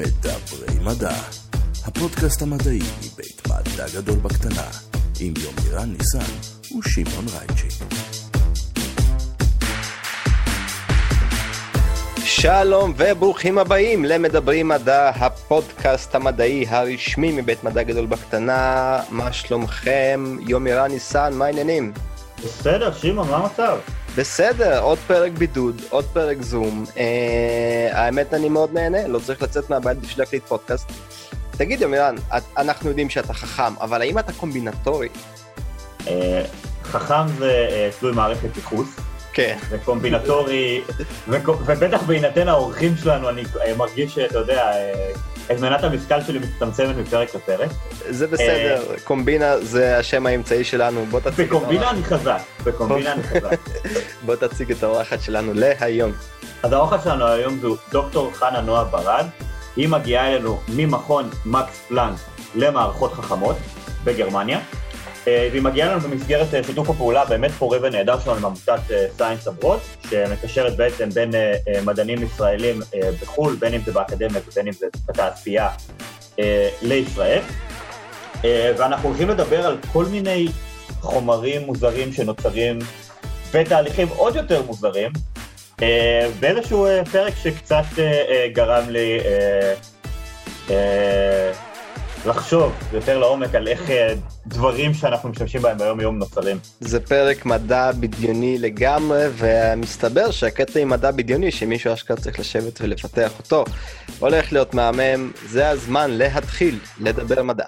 מדברי מדע, הפודקאסט המדעי מבית מדע גדול בקטנה, עם יומירן ניסן ושמעון רייצ'י. שלום וברוכים הבאים למדברים מדע, הפודקאסט המדעי הרשמי מבית מדע גדול בקטנה. מה שלומכם? יומירן ניסן, מה העניינים? בסדר, שמעון, מה המצב? בסדר, עוד פרק בידוד, עוד פרק זום. אה, האמת, אני מאוד נהנה, לא צריך לצאת מהבית בשביל להקליט פודקאסט. תגיד, יומירן, אנחנו יודעים שאתה חכם, אבל האם אתה קומבינטורי? אה, חכם זה אה, תלוי מערכת ייחוס, כן. וקומבינטורי, וקו- ובטח בהינתן האורחים שלנו, אני אה, מרגיש שאתה יודע, אה, את מנת המשכל שלי מצטמצמת מפרק לפרק. זה בסדר, קומבינה זה השם האמצעי שלנו, בוא תציג את בקומבינה האורחת- אני חזק, בקומבינה אני חזק. בוא תציג את האורחת שלנו להיום. אז האורחת שלנו היום זו דוקטור חנה נועה ברד, היא מגיעה אלינו ממכון מקס פלנק למערכות חכמות בגרמניה, אה, והיא מגיעה אלינו במסגרת אה, שיתוף הפעולה באמת פורה ונהדר שלנו עם עמותת סיינס אברות, שמקשרת בעצם בין אה, אה, מדענים ישראלים אה, בחו"ל, בין אם זה באקדמיה ובין אם זה בתעשייה, אה, לישראל. אה, ואנחנו הולכים לדבר על כל מיני חומרים מוזרים שנוצרים ותהליכים עוד יותר מוזרים, אה, באיזשהו אה, פרק שקצת אה, אה, גרם לי אה, אה, לחשוב יותר לעומק על איך אה, דברים שאנחנו משתמשים בהם ביום יום נוצרים. זה פרק מדע בדיוני לגמרי, ומסתבר שהקטע עם מדע בדיוני, שמישהו אשכרה צריך לשבת ולפתח אותו, הולך להיות מהמם, זה הזמן להתחיל לדבר מדע.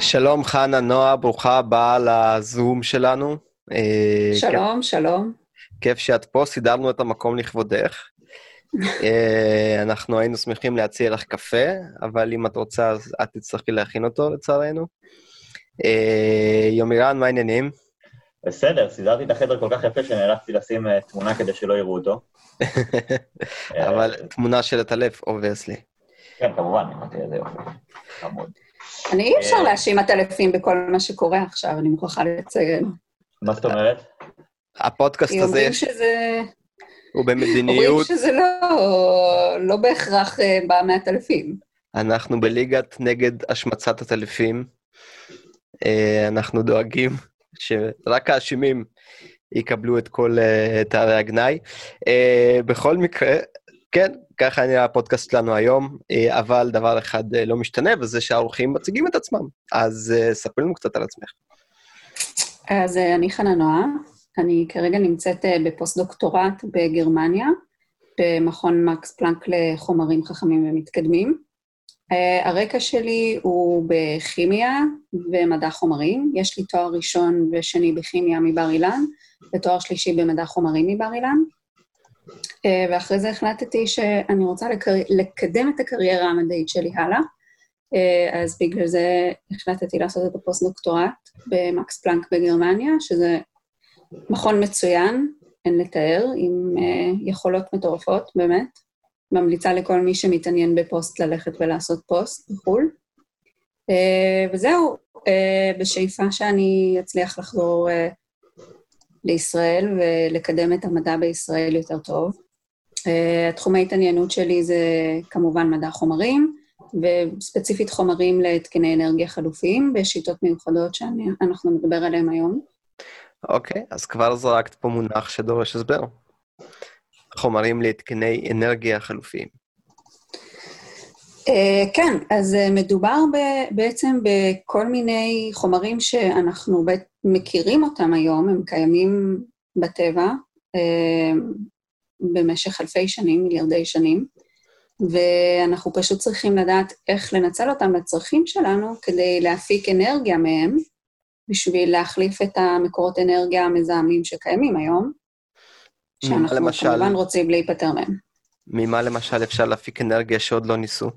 שלום חנה נועה, ברוכה הבאה לזום שלנו. אה, שלום, שלום. כיף שאת פה, סידרנו את המקום לכבודך. אה, אנחנו היינו שמחים להציע לך קפה, אבל אם את רוצה, אז את תצטרכי להכין אותו לצערנו. אה, יו מירן, מה העניינים? בסדר, סידרתי את החדר כל כך יפה שנאלצתי לשים אה, תמונה כדי שלא יראו אותו. אבל תמונה של הטלף, obviously. כן, כמובן, אמרתי איזה יופי. חמוד. אני אי אפשר. להאשים עטלפים בכל מה שקורה עכשיו, אני מוכרחה לציין. מה זאת אומרת? הפודקאסט הזה אומרים שזה... הוא אומרים במדיניות, שזה לא, לא בהכרח אה, בא מעטלפים. אנחנו בליגת נגד השמצת הטלפים. אה, אנחנו דואגים שרק האשמים יקבלו את כל אה, תארי הגנאי. בכל מקרה, כן, ככה נראה הפודקאסט שלנו היום, אבל דבר אחד לא משתנה, וזה שהאורחים מציגים את עצמם. אז ספרי לנו קצת על עצמך. אז אני חנה נועה, אני כרגע נמצאת אה, בפוסט-דוקטורט בגרמניה, במכון מקס פלנק לחומרים חכמים ומתקדמים. אה, הרקע שלי הוא בכימיה ומדע חומרים. יש לי תואר ראשון ושני בכימיה מבר אילן, ותואר שלישי במדע חומרים מבר אילן. אה, ואחרי זה החלטתי שאני רוצה לקר... לקדם את הקריירה המדעית שלי הלאה. אה, אז בגלל זה החלטתי לעשות את הפוסט-דוקטורט במקס פלנק בגרמניה, שזה מכון מצוין, אין לתאר, עם אה, יכולות מטורפות, באמת. ממליצה לכל מי שמתעניין בפוסט ללכת ולעשות פוסט בחו"ל. אה, וזהו, אה, בשאיפה שאני אצליח לחזור לישראל ולקדם את המדע בישראל יותר טוב. אה, התחומי התעניינות שלי זה כמובן מדע חומרים, וספציפית חומרים להתקני אנרגיה חלופיים בשיטות מיוחדות שאנחנו נדבר עליהן היום. אוקיי, אז כבר זרקת פה מונח שדורש הסבר. חומרים להתקני אנרגיה חלופיים. Uh, כן, אז uh, מדובר ב- בעצם בכל מיני חומרים שאנחנו ב- מכירים אותם היום, הם קיימים בטבע uh, במשך אלפי שנים, מיליארדי שנים, ואנחנו פשוט צריכים לדעת איך לנצל אותם לצרכים שלנו כדי להפיק אנרגיה מהם, בשביל להחליף את המקורות אנרגיה המזהמים שקיימים היום, שאנחנו למשל? כמובן רוצים להיפטר מהם. ממה למשל אפשר להפיק אנרגיה שעוד לא ניסו?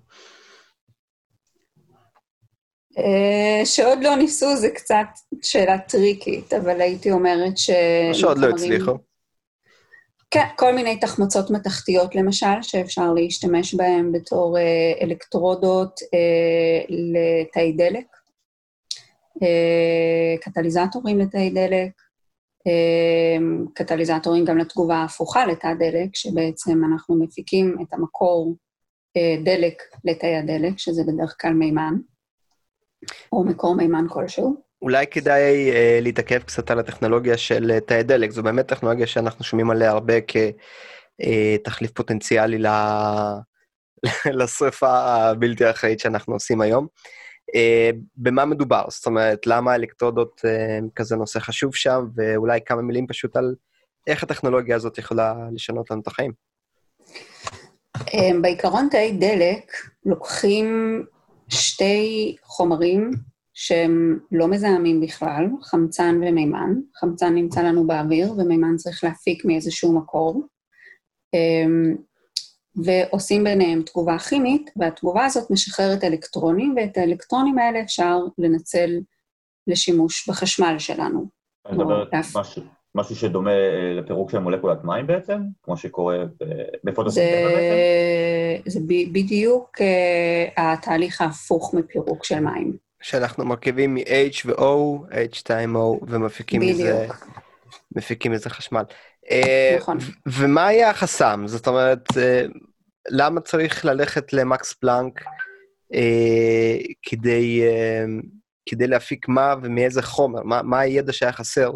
אה, שעוד לא ניסו זה קצת שאלה טריקית, אבל הייתי אומרת ש... שעוד לא הצליחו. כן, כל מיני תחמוצות מתכתיות למשל, שאפשר להשתמש בהן בתור אה, אלקטרודות אה, לתאי דלק, קטליזטורים לתאי דלק, אה, קטליזטורים גם לתגובה ההפוכה לתא דלק, שבעצם אנחנו מפיקים את המקור אה, דלק לתאי הדלק, שזה בדרך כלל מימן, או מקור מימן כלשהו. אולי כדאי uh, להתעכב קצת על הטכנולוגיה של תאי דלק, זו באמת טכנולוגיה שאנחנו שומעים עליה הרבה כתחליף פוטנציאלי ל... לשרפה הבלתי אחראית שאנחנו עושים היום. Uh, במה מדובר? זאת אומרת, למה האלקטרודות uh, כזה נושא חשוב שם, ואולי כמה מילים פשוט על איך הטכנולוגיה הזאת יכולה לשנות לנו את החיים. Um, בעיקרון תאי דלק לוקחים שתי חומרים שהם לא מזהמים בכלל, חמצן ומימן. חמצן נמצא לנו באוויר ומימן צריך להפיק מאיזשהו מקור. ועושים ביניהם תגובה כימית, והתגובה הזאת משחררת אלקטרונים, ואת האלקטרונים האלה אפשר לנצל לשימוש בחשמל שלנו. אני מדברת משהו, משהו שדומה אה, לפירוק של מולקולת מים בעצם, כמו שקורה בפוטוסינתזה בעצם? זה בדיוק uh, התהליך ההפוך מפירוק של מים. שאנחנו מרכיבים מ-H ו-O, H2O, ומפיקים מזה, מפיקים מזה חשמל. אה, נכון. ומה היה החסם? זאת אומרת, למה צריך ללכת למקס פלנק אה, כדי, כדי להפיק מה ומאיזה חומר? מה, מה הידע שהיה חסר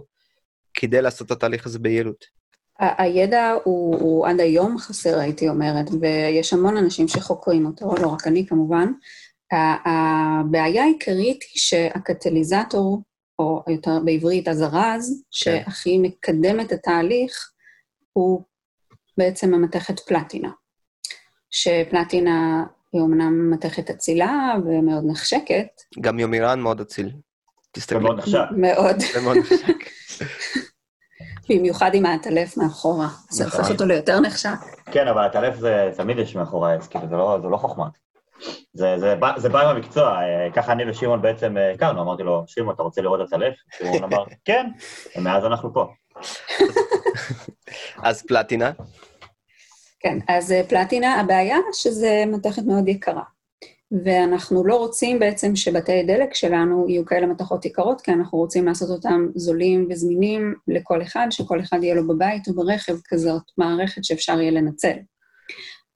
כדי לעשות את התהליך הזה ביעילות? הידע הוא, הוא עד היום חסר, הייתי אומרת, ויש המון אנשים שחוקרים אותו, לא רק אני כמובן. הבעיה העיקרית היא שהקטליזטור, או יותר בעברית הזרז, כן. שהכי מקדם את התהליך, הוא בעצם המתכת פלטינה. שפלטינה היא אומנם מתכת אצילה ומאוד נחשקת. גם יומירן מאוד אציל. תסתכלי. מאוד נחשק. מאוד. מאוד נחשק. במיוחד עם העטלף מאחורה, זה הופך אותו ליותר נחשק. כן, אבל העטלף זה תמיד יש מאחורי העץ, כאילו זה לא, לא חוכמה. זה, זה, בא, זה בא עם המקצוע, אה, ככה אני ושמעון בעצם אה, הכרנו, אמרתי לו, שמעון, אתה רוצה לראות את הלב? שמעון אמר, כן, ומאז אנחנו פה. אז פלטינה? כן, אז אה, פלטינה, הבעיה שזה מתכת מאוד יקרה. ואנחנו לא רוצים בעצם שבתי דלק שלנו יהיו כאלה מתכות יקרות, כי אנחנו רוצים לעשות אותם זולים וזמינים לכל אחד, שכל אחד יהיה לו בבית או ברכב כזאת מערכת שאפשר יהיה לנצל.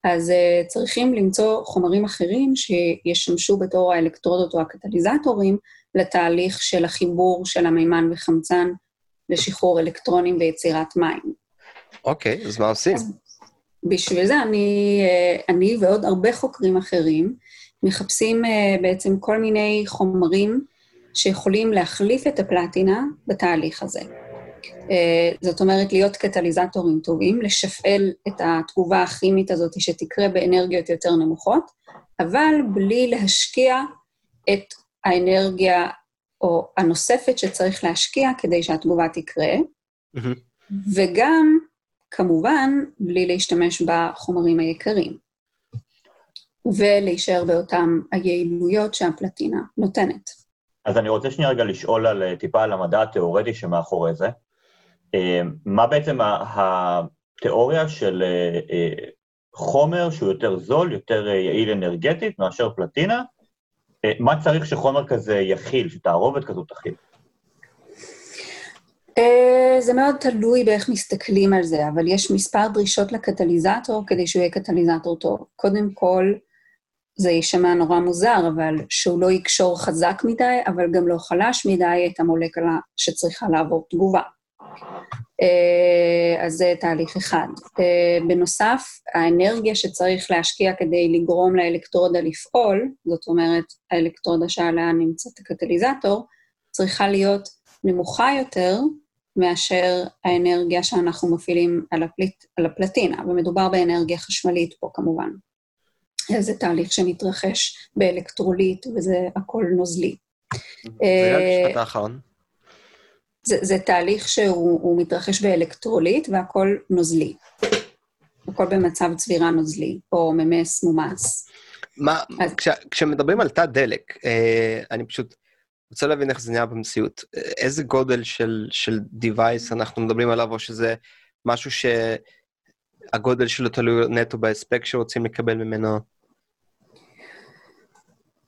אז uh, צריכים למצוא חומרים אחרים שישמשו בתור האלקטרודות או הקטליזטורים לתהליך של החיבור של המימן וחמצן לשחרור אלקטרונים ויצירת מים. אוקיי, okay, אז מה עושים? אז בשביל זה אני, uh, אני ועוד הרבה חוקרים אחרים מחפשים uh, בעצם כל מיני חומרים שיכולים להחליף את הפלטינה בתהליך הזה. אה, זאת אומרת, להיות קטליזטורים טובים, לשפעל את התגובה הכימית הזאת שתקרה באנרגיות יותר נמוכות, אבל בלי להשקיע את האנרגיה או הנוספת שצריך להשקיע כדי שהתגובה תקרה, mm-hmm. וגם, כמובן, בלי להשתמש בחומרים היקרים, ולהישאר באותן היעילויות שהפלטינה נותנת. אז אני רוצה שנייה רגע לשאול על, טיפה על המדע התיאורטי שמאחורי זה. אה, מה בעצם התיאוריה של אה, אה, חומר שהוא יותר זול, יותר יעיל אנרגטית מאשר פלטינה? מה צריך שחומר כזה יכיל, שתערובת כזו תכיל? זה מאוד תלוי באיך מסתכלים על זה, אבל יש מספר דרישות לקטליזטור כדי שהוא יהיה קטליזטור טוב. קודם כל, זה יישמע נורא מוזר, אבל שהוא לא יקשור חזק מדי, אבל גם לא חלש מדי את המולקולה שצריכה לעבור תגובה. אה, אז זה תהליך אחד. אה, בנוסף, האנרגיה שצריך להשקיע כדי לגרום לאלקטרודה לפעול, זאת אומרת, האלקטרודה שעליה נמצאת הקטליזטור, צריכה להיות נמוכה יותר מאשר האנרגיה שאנחנו מפעילים על, הפליט, על הפלטינה, ומדובר באנרגיה חשמלית פה כמובן. זה תהליך שמתרחש באלקטרוליט, וזה הכל נוזלי. זה המשפט האחרון. זה, זה תהליך שהוא מתרחש באלקטרוליט והכל נוזלי. הכל במצב צבירה נוזלי, או ממס מומס. מה, אז... כש, כשמדברים על תא דלק, אה, אני פשוט רוצה להבין איך זה נהיה במציאות. איזה גודל של, של device אנחנו מדברים עליו, או שזה משהו שהגודל שלו תלוי נטו בהספק שרוצים לקבל ממנו?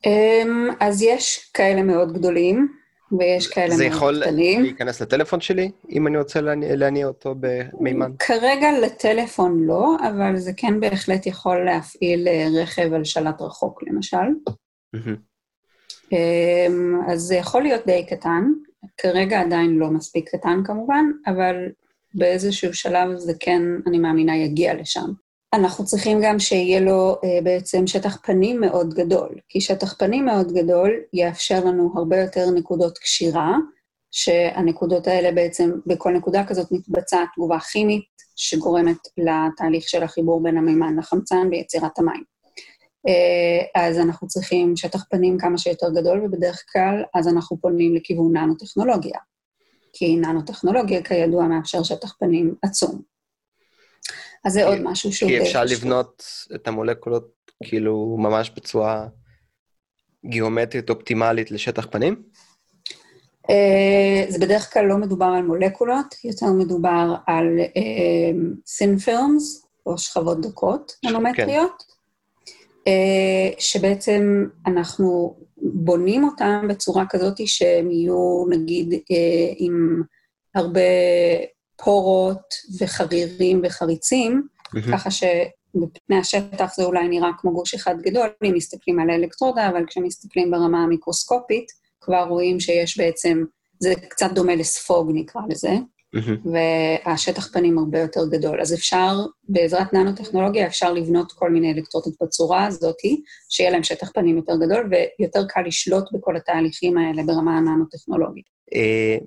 Um, אז יש כאלה מאוד גדולים. ויש כאלה זה מאוד יכול קטנים. להיכנס לטלפון שלי, אם אני רוצה להניע, להניע אותו במימן? כרגע לטלפון לא, אבל זה כן בהחלט יכול להפעיל אה, רכב על שלט רחוק, למשל. מהמם. אמ, אז זה יכול להיות די קטן, כרגע עדיין לא מספיק קטן כמובן, אבל באיזשהו שלב זה כן, אני מאמינה, יגיע לשם. אנחנו צריכים גם שיהיה לו אה, בעצם שטח פנים מאוד גדול, כי שטח פנים מאוד גדול יאפשר לנו הרבה יותר נקודות קשירה, שהנקודות האלה בעצם, בכל נקודה כזאת מתבצעת תגובה כימית שגורמת לתהליך של החיבור בין המימן לחמצן ויצירת המים. אה, אז אנחנו צריכים שטח פנים כמה שיותר גדול, ובדרך כלל אז אנחנו פונים לכיוון ננו-טכנולוגיה. כי ננו-טכנולוגיה, כידוע, מאפשר שטח פנים עצום. אז זה כי- עוד משהו שהוא כי אפשר חשוב. לבנות את המולקולות כאילו ממש בצורה גיאומטרית אופטימלית לשטח פנים? אה, זה בדרך כלל לא מדובר על מולקולות, יותר מדובר על סין פירמס, או שכבות דקות ננומטריות, אה, שבעצם אנחנו בונים אותם בצורה כזאת שהם יהיו, נגיד, אה, עם הרבה פורות וחרירים וחריצים, מהמם. ככה שבפני השטח זה אולי נראה כמו גוש אחד גדול, אם מסתכלים על האלקטרודה, אבל כשמסתכלים ברמה המיקרוסקופית, כבר רואים שיש בעצם, זה קצת דומה לספוג נקרא לזה, והשטח פנים הרבה יותר גדול. אז אפשר, בעזרת ננו-טכנולוגיה, אפשר לבנות כל מיני אלקטרודות בצורה הזאתי, שיהיה להם שטח פנים יותר גדול, ויותר קל לשלוט בכל התהליכים האלה ברמה הננו-טכנולוגית. אה,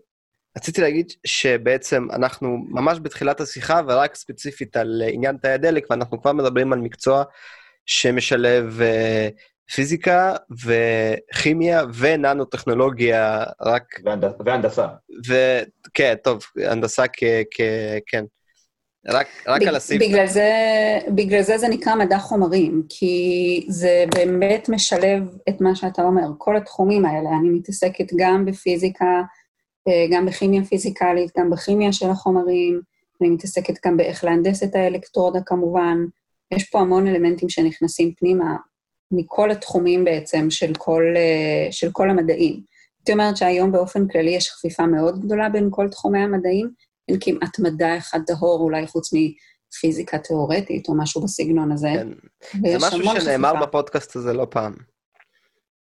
רציתי להגיד שבעצם אנחנו ממש בתחילת השיחה, ורק ספציפית על עניין תאי הדלק, ואנחנו כבר מדברים על מקצוע שמשלב אה, פיזיקה וכימיה וננו-טכנולוגיה, רק, והנד- והנדסה. וכן, טוב, הנדסה כ... כ כן. רק, רק בג- על הסעיף. בגלל זה, בגלל זה זה נקרא מדע חומרים, כי זה באמת משלב את מה שאתה אומר, כל התחומים האלה. אני מתעסקת גם בפיזיקה, אה, גם בכימיה פיזיקלית, גם בכימיה של החומרים, אני מתעסקת גם באיך להנדס את האלקטרודה כמובן. יש פה המון אלמנטים שנכנסים פנימה מכל התחומים בעצם של כל, אה, של כל המדעים. הייתי אומרת שהיום באופן כללי יש חפיפה מאוד גדולה בין כל תחומי המדעים, אין כמעט מדע אחד טהור, אולי חוץ מפיזיקה תיאורטית או משהו בסגנון הזה. כן. זה משהו שנאמר חפיפה. בפודקאסט הזה לא פעם.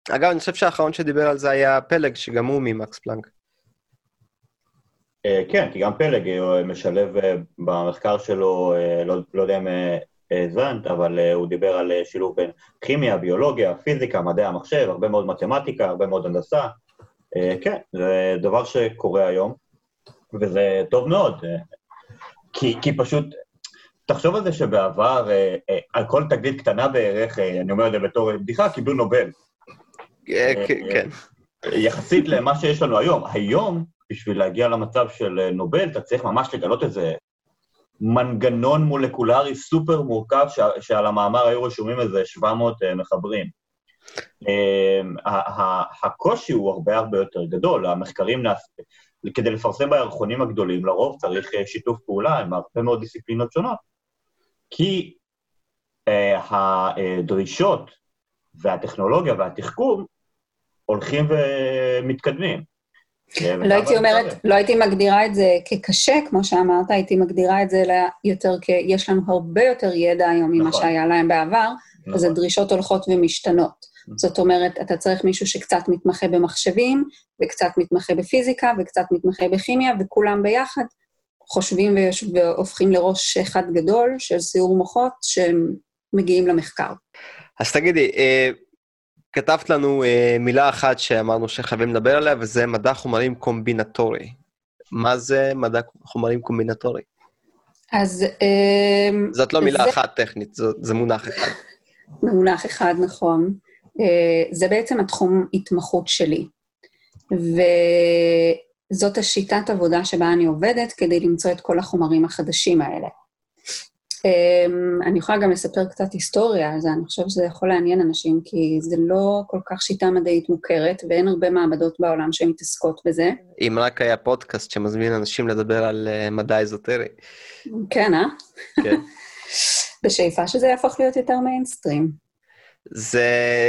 אגב, אני חושב שהאחרון שדיבר על זה היה פלג, שגם הוא ממקס פלנק. אה, כן, כי גם פלג אה, משלב במחקר שלו, לא לא יודע אם האזנת, אבל אה, הוא דיבר על אה, שילוב בין כימיה, ביולוגיה, פיזיקה, מדעי המחשב, הרבה מאוד מתמטיקה, הרבה מאוד הנדסה. אה, כן, זה דבר שקורה היום, וזה טוב מאוד, כי כי פשוט, תחשוב על זה שבעבר, אה, אה, על כל תגלית קטנה בערך, אה, אני אומר את זה בתור בדיחה, קיבלו נובל. כן, כן. יחסית למה שיש לנו היום. היום, בשביל להגיע למצב של נובל, אתה צריך ממש לגלות איזה מנגנון מולקולרי סופר מורכב, ש- שעל המאמר היו רשומים איזה 700 אה, מחברים. אה, הקושי הוא הרבה הרבה יותר גדול, המחקרים נעשים, כדי לפרסם בירחונים הגדולים, לרוב צריך אה, שיתוף פעולה עם הרבה מאוד דיסציפלינות שונות, כי אה, הדרישות והטכנולוגיה והתחכום הולכים ומתקדמים. אה, לא הייתי אומרת, לא הייתי מגדירה את זה כקשה, כמו שאמרת, הייתי מגדירה את זה יותר כ... יש לנו הרבה יותר ידע היום ממה נכון. שהיה להם בעבר, אז נכון. הדרישות הולכות ומשתנות. זאת אומרת, אתה צריך מישהו שקצת מתמחה במחשבים, וקצת מתמחה בפיזיקה, וקצת מתמחה בכימיה, וכולם ביחד חושבים ויש... והופכים לראש אחד גדול של סיעור מוחות שמגיעים למחקר. אז תגידי, אה, כתבת לנו אה, מילה אחת שאמרנו שחייבים לדבר עליה, וזה מדע חומרים קומבינטורי. מה זה מדע חומרים קומבינטורי? אז... אמ, זאת לא מילה זה- אחת טכנית, זה, זה מונח אחד. מונח אחד, נכון. אה, זה בעצם התחום התמחות שלי. וזאת השיטת עבודה שבה אני עובדת כדי למצוא את כל החומרים החדשים האלה. אה, אני יכולה גם לספר קצת היסטוריה על זה, אני חושבת שזה יכול לעניין אנשים, כי זה לא כל כך שיטה מדעית מוכרת, ואין הרבה מעבדות בעולם שמתעסקות בזה. אם רק היה פודקאסט שמזמין אנשים לדבר על אה, מדע אזוטרי. כן, אה? כן. בשאיפה שזה יהפוך להיות יותר מיינסטרים. זה,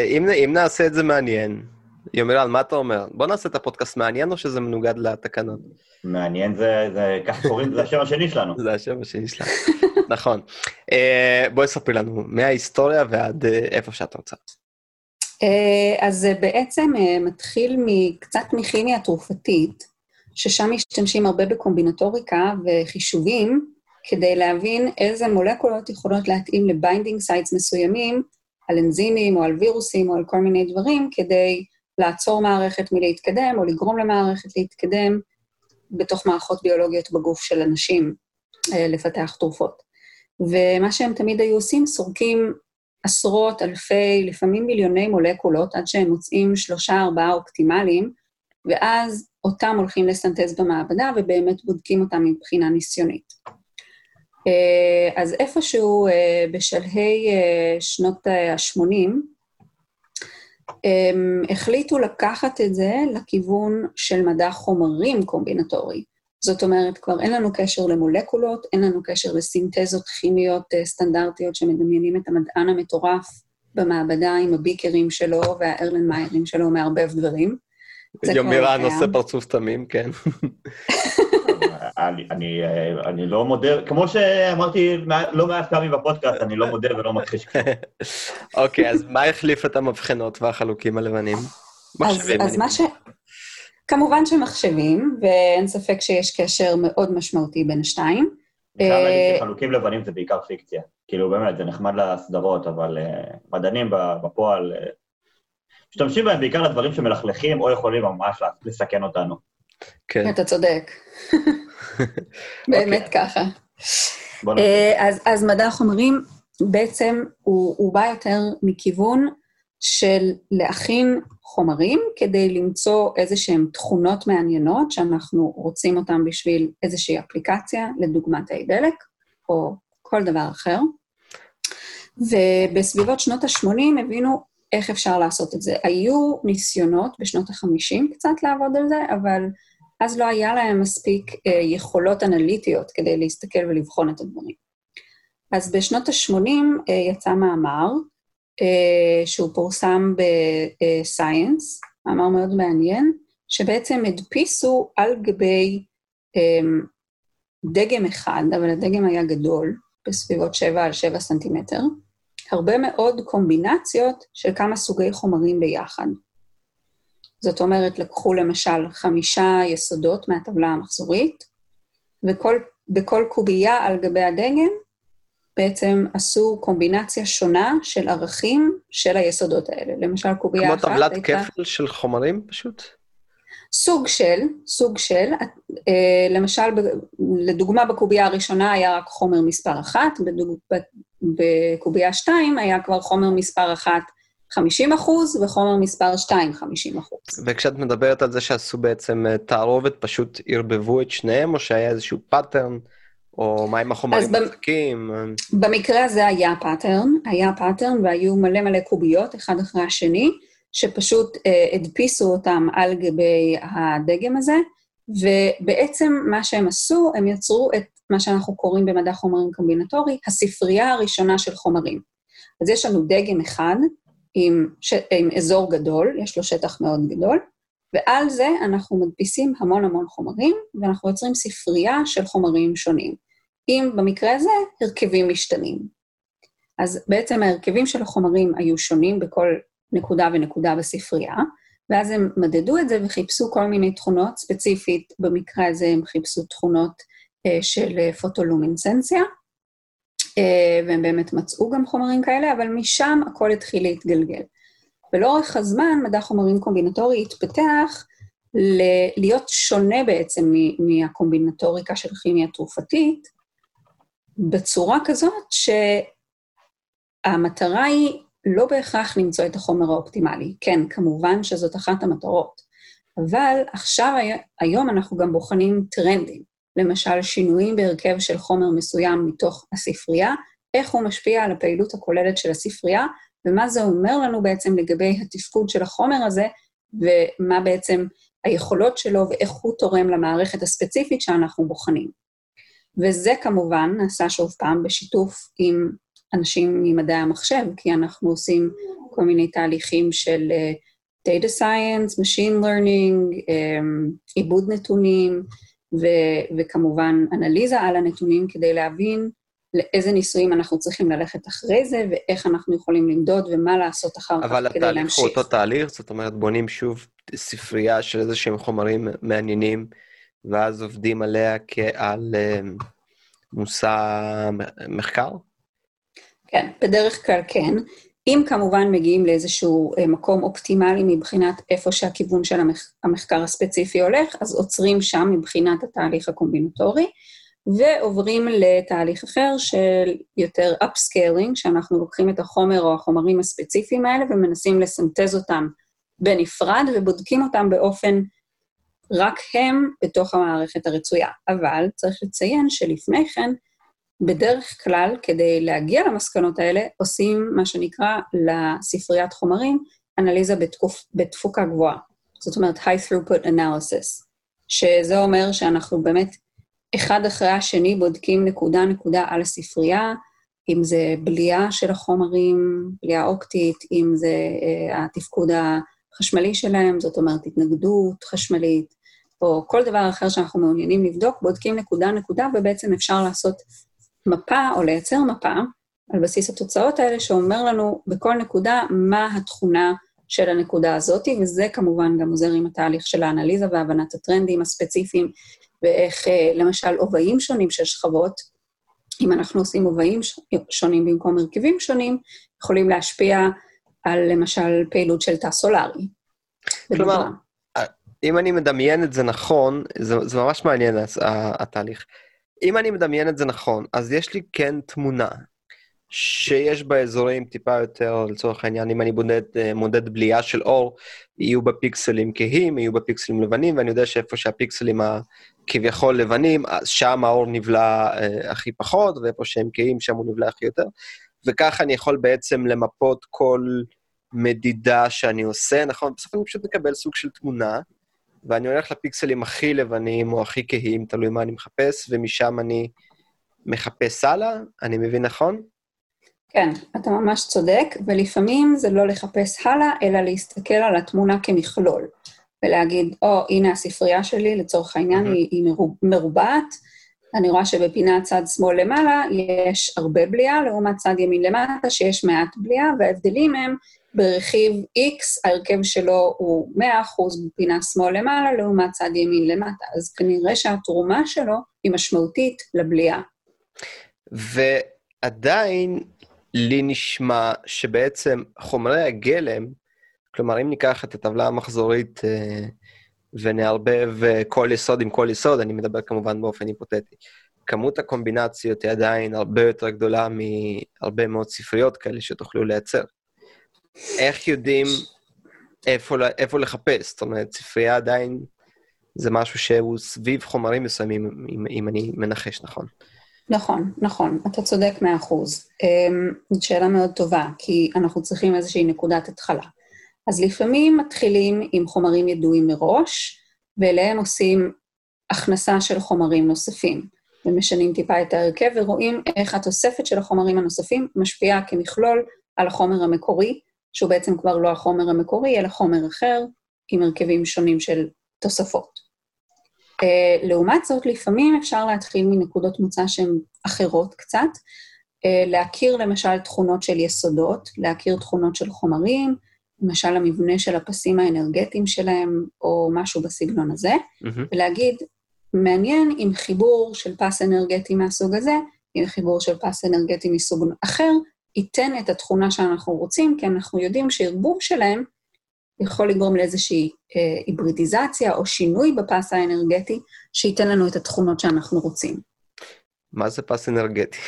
אם, אם נעשה את זה מעניין, יומירן, מה אתה אומר? בוא נעשה את הפודקאסט מעניין או שזה מנוגד לתקנון? מעניין זה, זה, ככה קוראים, זה השם השני שלנו. זה השם השני שלנו, נכון. אה, בואי ספרי לנו, מההיסטוריה ועד אה, איפה שאת רוצה. אה, אז זה בעצם מתחיל קצת מכימיה תרופתית, ששם משתמשים הרבה בקומבינטוריקה וחישובים, כדי להבין איזה מולקולות יכולות להתאים ל binding sites מסוימים, על אנזימים או על וירוסים או על כל מיני דברים, כדי לעצור מערכת מלהתקדם או לגרום למערכת להתקדם בתוך מערכות ביולוגיות בגוף של אנשים, אה, לפתח תרופות. ומה שהם תמיד היו עושים, סורקים עשרות, אלפי, לפעמים מיליוני מולקולות, עד שהם מוצאים שלושה, ארבעה אופטימליים, ואז אותם הולכים לסנטז במעבדה ובאמת בודקים אותם מבחינה ניסיונית. אה, אז איפשהו אה, בשלהי שנות ה-80, הם החליטו לקחת את זה לכיוון של מדע חומרים קומבינטורי. זאת אומרת, כבר אין לנו קשר למולקולות, אין לנו קשר לסינתזות כימיות אה, סטנדרטיות שמדמיינים את המדען המטורף במעבדה עם הביקרים שלו והארלן מאיירים שלו מערבב דברים. יומירן עושה פרצוף תמים, כן. אני, אני, אני לא מודה, כמו שאמרתי לא מעט פעמים בפודקאסט, אני לא מודה ולא מכחיש כלום. אוקיי, אז מה החליף את המבחנות והחלוקים הלבנים? מחשבים. אז, אז מה ש... כמובן שמחשבים, ואין ספק שיש קשר מאוד משמעותי בין השתיים. אני חייב להגיד שחלוקים לבנים זה בעיקר פיקציה. כאילו, באמת, זה נחמד לסדרות, אבל uh, מדענים בפועל uh, משתמשים בהם בעיקר לדברים שמלכלכים או יכולים ממש לסכן אותנו. כן. אתה צודק. באמת אוקיי. ככה. אה, אז, אז מדע החומרים בעצם הוא, הוא בא יותר מכיוון של להכין חומרים כדי למצוא איזה שהן תכונות מעניינות שאנחנו רוצים אותן בשביל איזושהי אפליקציה, לדוגמת תאי דלק, או כל דבר אחר. ובסביבות שנות ה-80 הבינו איך אפשר לעשות את זה. היו ניסיונות בשנות ה-50 קצת לעבוד על זה, אבל אז לא היה להם מספיק אה, יכולות אנליטיות כדי להסתכל ולבחון את הדברים. אז בשנות ה-80 אה, יצא מאמר, אה, שהוא פורסם ב-Science, מאמר מאוד מעניין, שבעצם הדפיסו על גבי אה, דגם אחד, אבל הדגם היה גדול, בסביבות 7 על 7 סנטימטר, הרבה מאוד קומבינציות של כמה סוגי חומרים ביחד. זאת אומרת, לקחו למשל חמישה יסודות מהטבלה המחזורית, ובכל קובייה על גבי הדגם בעצם עשו קומבינציה שונה של ערכים של היסודות האלה. למשל, קובייה אחת הייתה... כמו טבלת כפל של חומרים פשוט? סוג של, סוג של, אה, למשל, לדוגמה, בקובייה הראשונה היה רק חומר מספר אחת. בקובייה שתיים היה כבר חומר מספר אחת 50 אחוז, וחומר מספר 2, 50 אחוז. וכשאת מדברת על זה שעשו בעצם אה, תערובת, פשוט ערבבו את שניהם, או שהיה איזשהו pattern, או מה עם החומרים החזקים? במקרה הזה היה pattern, היה pattern, והיו מלא מלא קוביות, אחד אחרי השני, שפשוט אה, הדפיסו אותם על גבי הדגם הזה, ובעצם מה שהם עשו, הם יצרו את מה שאנחנו קוראים במדע חומרים קומבינטורי, הספרייה הראשונה של חומרים. אז יש לנו דגם אחד, עם, ש... עם אזור גדול, יש לו שטח מאוד גדול, ועל זה אנחנו מדפיסים המון המון חומרים, ואנחנו יוצרים ספרייה של חומרים שונים. אם במקרה הזה, הרכבים משתנים. אז בעצם ההרכבים של החומרים היו שונים בכל נקודה ונקודה בספרייה, ואז הם מדדו את זה וחיפשו כל מיני תכונות, ספציפית במקרה הזה הם חיפשו תכונות אה, של אה, פוטולומינסנציה, אה, והם באמת מצאו גם חומרים כאלה, אבל משם הכל התחיל להתגלגל. ולאורך הזמן מדע חומרים קומבינטורי התפתח ל- להיות שונה בעצם מהקומבינטוריקה של כימיה תרופתית, בצורה כזאת שהמטרה היא לא בהכרח למצוא את החומר האופטימלי. כן, כמובן שזאת אחת המטרות, אבל עכשיו, היום אנחנו גם בוחנים טרנדים. למשל שינויים בהרכב של חומר מסוים מתוך הספרייה, איך הוא משפיע על הפעילות הכוללת של הספרייה, ומה זה אומר לנו בעצם לגבי התפקוד של החומר הזה, ומה בעצם היכולות שלו ואיך הוא תורם למערכת הספציפית שאנחנו בוחנים. וזה כמובן נעשה שוב פעם בשיתוף עם אנשים ממדעי המחשב, כי אנחנו עושים כל מיני תהליכים של Data Science, Machine Learning, um, עיבוד נתונים, ו- וכמובן אנליזה על הנתונים כדי להבין לאיזה ניסויים אנחנו צריכים ללכת אחרי זה, ואיך אנחנו יכולים למדוד ומה לעשות אחר כך כדי להמשיך. אבל התהליך הוא אותו תהליך, זאת אומרת, בונים שוב ספרייה של איזה שהם חומרים מעניינים, ואז עובדים עליה כעל uh, מושא מחקר? כן, בדרך כלל כן. אם כמובן מגיעים לאיזשהו אה, מקום אופטימלי מבחינת איפה שהכיוון של המח... המחקר הספציפי הולך, אז עוצרים שם מבחינת התהליך הקומבינטורי, ועוברים לתהליך אחר של יותר upscaling, שאנחנו לוקחים את החומר או החומרים הספציפיים האלה ומנסים לסנטז אותם בנפרד ובודקים אותם באופן רק הם בתוך המערכת הרצויה. אבל צריך לציין שלפני כן, בדרך כלל, כדי להגיע למסקנות האלה, עושים מה שנקרא לספריית חומרים אנליזה בתקוף, בתפוקה גבוהה. זאת אומרת, high throughput analysis, שזה אומר שאנחנו באמת אחד אחרי השני בודקים נקודה-נקודה על הספרייה, אם זה בליעה של החומרים, בליעה אופטית, אם זה uh, התפקוד החשמלי שלהם, זאת אומרת התנגדות חשמלית, או כל דבר אחר שאנחנו מעוניינים לבדוק, בודקים נקודה-נקודה, ובעצם אפשר לעשות מפה או לייצר מפה על בסיס התוצאות האלה, שאומר לנו בכל נקודה מה התכונה של הנקודה הזאת, וזה כמובן גם עוזר עם התהליך של האנליזה והבנת הטרנדים הספציפיים, ואיך אה, למשל עובעים שונים של שכבות, אם אנחנו עושים עובעים שונים במקום הרכבים שונים, יכולים להשפיע על למשל פעילות של תא סולארי. כלומר, אם אני מדמיין את זה נכון, זה, זה ממש מעניין התהליך. אם אני מדמיין את זה נכון, אז יש לי כן תמונה שיש בה אזורים טיפה יותר, לצורך העניין, אם אני מודד, אה, מודד בליעה של אור, יהיו בה פיקסלים כהים, יהיו בה פיקסלים לבנים, ואני יודע שאיפה שהפיקסלים הכביכול לבנים, שם האור נבלע אה, הכי פחות, ואיפה שהם כהים, שם הוא נבלע הכי יותר. וככה אני יכול בעצם למפות כל מדידה שאני עושה, נכון? בסוף אני פשוט מקבל סוג של תמונה, ואני הולך לפיקסלים הכי לבנים או הכי כהים, תלוי מה אני מחפש, ומשם אני מחפש הלאה, אני מבין נכון? כן, אתה ממש צודק, ולפעמים זה לא לחפש הלאה, אלא להסתכל על התמונה כמכלול, ולהגיד, או, oh, הנה הספרייה שלי, לצורך העניין, mm-hmm. היא, היא מרובעת, אני רואה שבפינת צד שמאל למעלה יש הרבה בליעה, לעומת צד ימין למטה שיש מעט בליעה, וההבדלים הם ברכיב X, ההרכב שלו הוא 100% בפינה שמאל למעלה, לעומת צד ימין למטה. אז כנראה שהתרומה שלו היא משמעותית לבליעה. ועדיין לי נשמע שבעצם חומרי הגלם, כלומר, אם ניקח את הטבלה המחזורית אה, ונערבב כל יסוד עם כל יסוד, אני מדבר כמובן באופן היפותטי, כמות הקומבינציות היא עדיין הרבה יותר גדולה מהרבה מאוד ספריות כאלה שתוכלו לייצר. איך יודעים איפה, איפה לחפש? זאת אומרת, ספרייה עדיין זה משהו שהוא סביב חומרים מסוימים, אם, אם אני מנחש נכון. נכון, נכון, אתה צודק מאה אחוז. אמ, זאת שאלה מאוד טובה, כי אנחנו צריכים איזושהי נקודת התחלה. אז לפעמים מתחילים עם חומרים ידועים מראש, ואליהם עושים הכנסה של חומרים נוספים, ומשנים טיפה את ההרכב ורואים איך התוספת של החומרים הנוספים משפיעה כמכלול על החומר המקורי, שהוא בעצם כבר לא החומר המקורי, אלא חומר אחר, עם הרכבים שונים של תוספות. Uh, לעומת זאת, לפעמים אפשר להתחיל מנקודות מוצא שהן אחרות קצת, uh, להכיר למשל תכונות של יסודות, להכיר תכונות של חומרים, למשל המבנה של הפסים האנרגטיים שלהם, או משהו בסגנון הזה, mm-hmm. ולהגיד, מעניין אם חיבור של פס אנרגטי מהסוג הזה, עם חיבור של פס אנרגטי מסוג אחר, ייתן את התכונה שאנחנו רוצים, כי אנחנו יודעים שערבוב שלהם יכול לגרום לאיזושהי אה, היברידיזציה או שינוי בפס האנרגטי, שייתן לנו את התכונות שאנחנו רוצים. מה זה פס אנרגטי?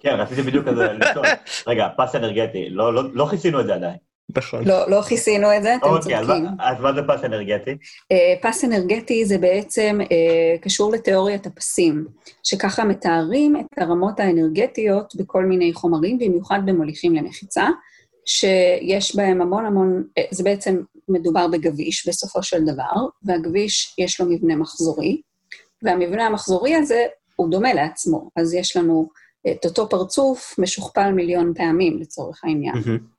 כן, רציתי בדיוק כזה לשאול. רגע, פס אנרגטי, לא, לא, לא כיסינו את זה עדיין. נכון. לא, לא כיסינו את זה, אתם אוקיי, צודקים. אז מה זה פס אנרגטי? Uh, פס אנרגטי זה בעצם uh, קשור לתיאוריית הפסים, שככה מתארים את הרמות האנרגטיות בכל מיני חומרים, במיוחד במוליכים למחיצה, שיש בהם המון המון, uh, זה בעצם מדובר בגביש בסופו של דבר, והגביש יש לו מבנה מחזורי, והמבנה המחזורי הזה הוא דומה לעצמו, אז יש לנו את אותו פרצוף משוכפל מיליון פעמים לצורך העניין. Mm-hmm.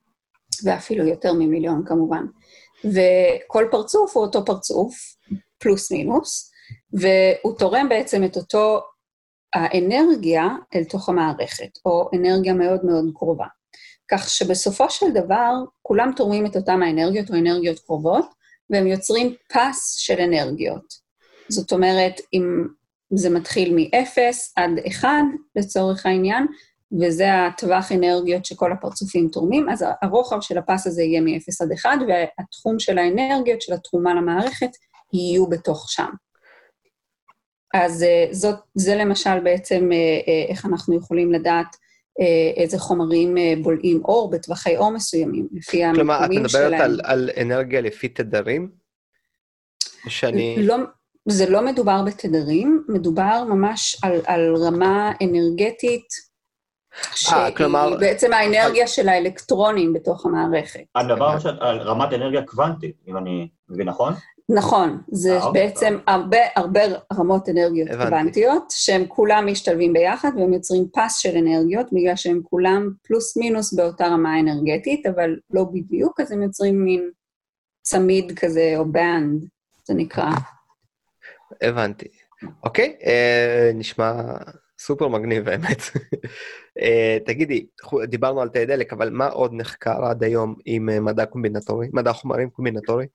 ואפילו יותר ממיליון כמובן. וכל פרצוף הוא אותו פרצוף, פלוס מינוס, והוא תורם בעצם את אותו האנרגיה אל תוך המערכת, או אנרגיה מאוד מאוד קרובה. כך שבסופו של דבר, כולם תורמים את אותם האנרגיות או אנרגיות קרובות, והם יוצרים פס של אנרגיות. זאת אומרת, אם זה מתחיל מ-0 עד 1, לצורך העניין, וזה הטווח אנרגיות שכל הפרצופים תורמים, אז הרוחב של הפס הזה יהיה מ-0 עד 1, והתחום של האנרגיות, של התרומה למערכת, יהיו בתוך שם. אז אה, זאת, זה למשל בעצם אה, אה, איך אנחנו יכולים לדעת איזה חומרים בולעים אור בטווחי אור מסוימים, לפי המקומים שלהם. כלומר, את מדברת על, על אנרגיה לפי תדרים? שאני... לא, זה לא מדובר בתדרים, מדובר ממש על, על רמה אנרגטית, שהיא כלומר... בעצם האנרגיה של האלקטרונים בתוך המערכת. הדבר על רמת אנרגיה קוונטית, אם אני מבין נכון? נכון, זה אה, אוקיי. בעצם הרבה הרבה רמות אנרגיות קוונטיות, שהם כולם משתלבים ביחד והם יוצרים פס של אנרגיות, בגלל שהם כולם פלוס מינוס באותה רמה אנרגטית, אבל לא בדיוק, אז הם יוצרים מין צמיד כזה, או בנד, זה נקרא. הבנתי. אוקיי, אה, נשמע סופר מגניב האמת. אה, תגידי, דיברנו על תאי דלק, אבל מה עוד נחקר עד היום עם אה, מדע קומבינטורי, מדע חומרים קומבינטורי?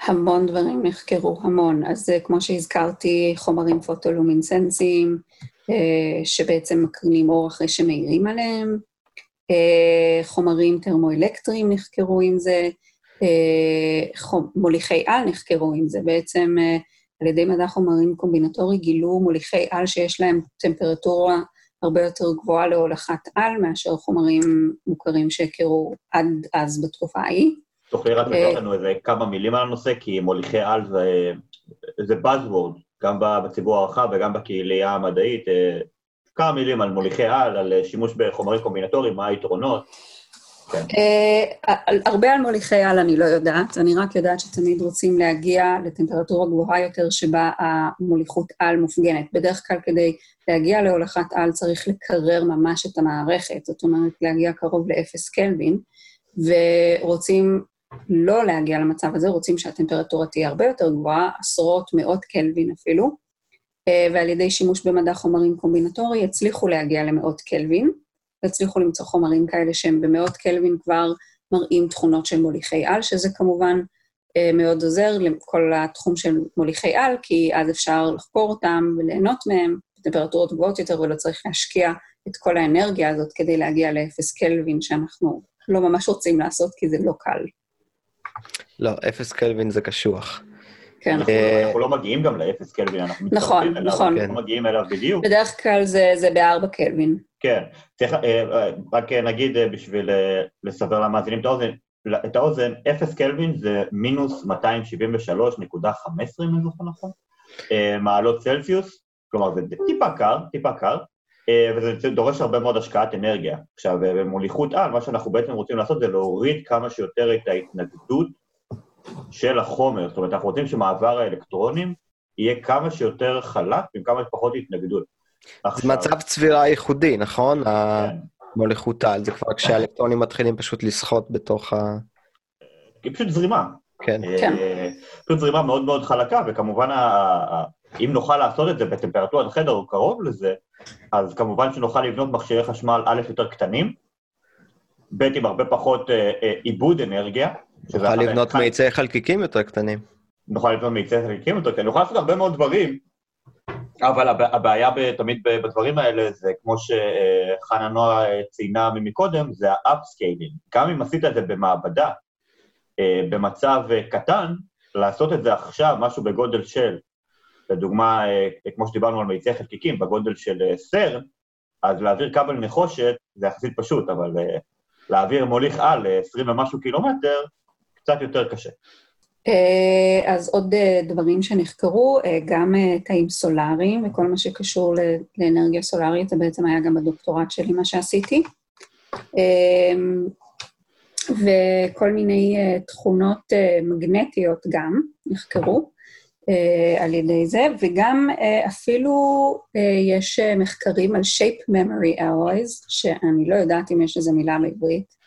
המון דברים נחקרו, המון. אז אה, כמו שהזכרתי, חומרים פוטולומינסנסיים, שבעצם מקרינים אור אחרי שמאירים עליהם, חומרים טרמואלקטריים נחקרו עם זה, מוליכי על נחקרו עם זה. בעצם על ידי מדע חומרים קומבינטורי גילו מוליכי על שיש להם טמפרטורה הרבה יותר גבוהה להולכת על מאשר חומרים מוכרים שהכירו עד אז בתקופה ההיא. תוכלי רק לתת לנו איזה כמה מילים על הנושא, כי מוליכי על זה, זה Buzzword, גם בציבור הרחב וגם בקהילייה המדעית. אה, כמה מילים על מוליכי על, על שימוש בחומרים קומבינטוריים, מה היתרונות. כן. אה, הרבה על מוליכי על אני לא יודעת, אני רק יודעת שתמיד רוצים להגיע לטמפרטורה גבוהה יותר שבה המוליכות על מופגנת. בדרך כלל כדי להגיע להולכת על צריך לקרר ממש את המערכת, זאת אומרת להגיע קרוב לאפס קלווין, ורוצים לא להגיע למצב הזה, רוצים שהטמפרטורה תהיה הרבה יותר גבוהה, עשרות, מאות קלווין אפילו, אה, ועל ידי שימוש במדע חומרים קומבינטורי יצליחו להגיע למאות קלווין, יצליחו למצוא חומרים כאלה שהם במאות קלווין כבר מראים תכונות של מוליכי על, שזה כמובן אה, מאוד עוזר לכל התחום של מוליכי על, כי אז אפשר לחקור אותם וליהנות מהם בטמפרטורות גבוהות יותר, ולא צריך להשקיע את כל האנרגיה הזאת כדי להגיע לאפס קלווין, שאנחנו לא ממש רוצים לעשות, כי זה לא קל. לא, אפס קלווין זה קשוח. כן. אה, אנחנו לא מגיעים גם לאפס קלווין, אנחנו נכון, נכון. אנחנו לא מגיעים אליו בדיוק. בדרך כלל זה בארבע קלווין. כן. צריך, אה, רק נגיד אה, בשביל לסבר למאזינים את האוזן, את האוזן, אפס קלווין זה מינוס 273.15, אם אני זוכר נכון, מעלות צלסיוס, כלומר זה טיפה קר, טיפה קר, וזה דורש הרבה מאוד השקעת אנרגיה. עכשיו, במוליכות על, מה שאנחנו בעצם רוצים לעשות זה להוריד כמה שיותר את ההתנגדות של החומר, זאת אומרת, אנחנו רוצים שמעבר האלקטרונים יהיה כמה שיותר חלק עם כמה שפחות התנגדות. זה מצב צבירה ייחודי, נכון? כן. המוליכות על, זה כבר כשהאלקטרונים מתחילים פשוט לשחות בתוך ה... היא פשוט זרימה. כן. אה, כן. פשוט זרימה מאוד מאוד חלקה, וכמובן, אם נוכל לעשות את זה בטמפרטורת חדר או קרוב לזה, אז כמובן שנוכל לבנות מכשירי חשמל א' יותר קטנים, ב' עם הרבה פחות אה, אה, עיבוד אנרגיה, נוכל לבנות מאיצי חלקיקים יותר קטנים. נוכל לבנות מאיצי חלקיקים יותר קטנים, נוכל לעשות הרבה מאוד דברים, אבל הבעיה תמיד בדברים האלה זה, כמו שחנה נועה ציינה ממקודם, זה ה-upscaling. גם אם עשית את זה במעבדה, אה, במצב קטן, לעשות את זה עכשיו, משהו בגודל של, לדוגמה, אה, כמו שדיברנו על מאיצי חלקיקים, בגודל של סרן, אה, אז להעביר כבל נחושת זה יחסית פשוט, אבל להעביר מוליך על 20 ומשהו קילומטר, קצת יותר קשה. אה, אז עוד אה, דברים שנחקרו, אה, גם תאים סולאריים וכל מה שקשור לאנרגיה סולארית, זה בעצם היה גם בדוקטורט שלי מה שעשיתי. וכל מיני תכונות מגנטיות גם נחקרו על ידי זה, וגם אפילו יש מחקרים על shape memory alloys, שאני לא יודעת אם יש איזו מילה בעברית.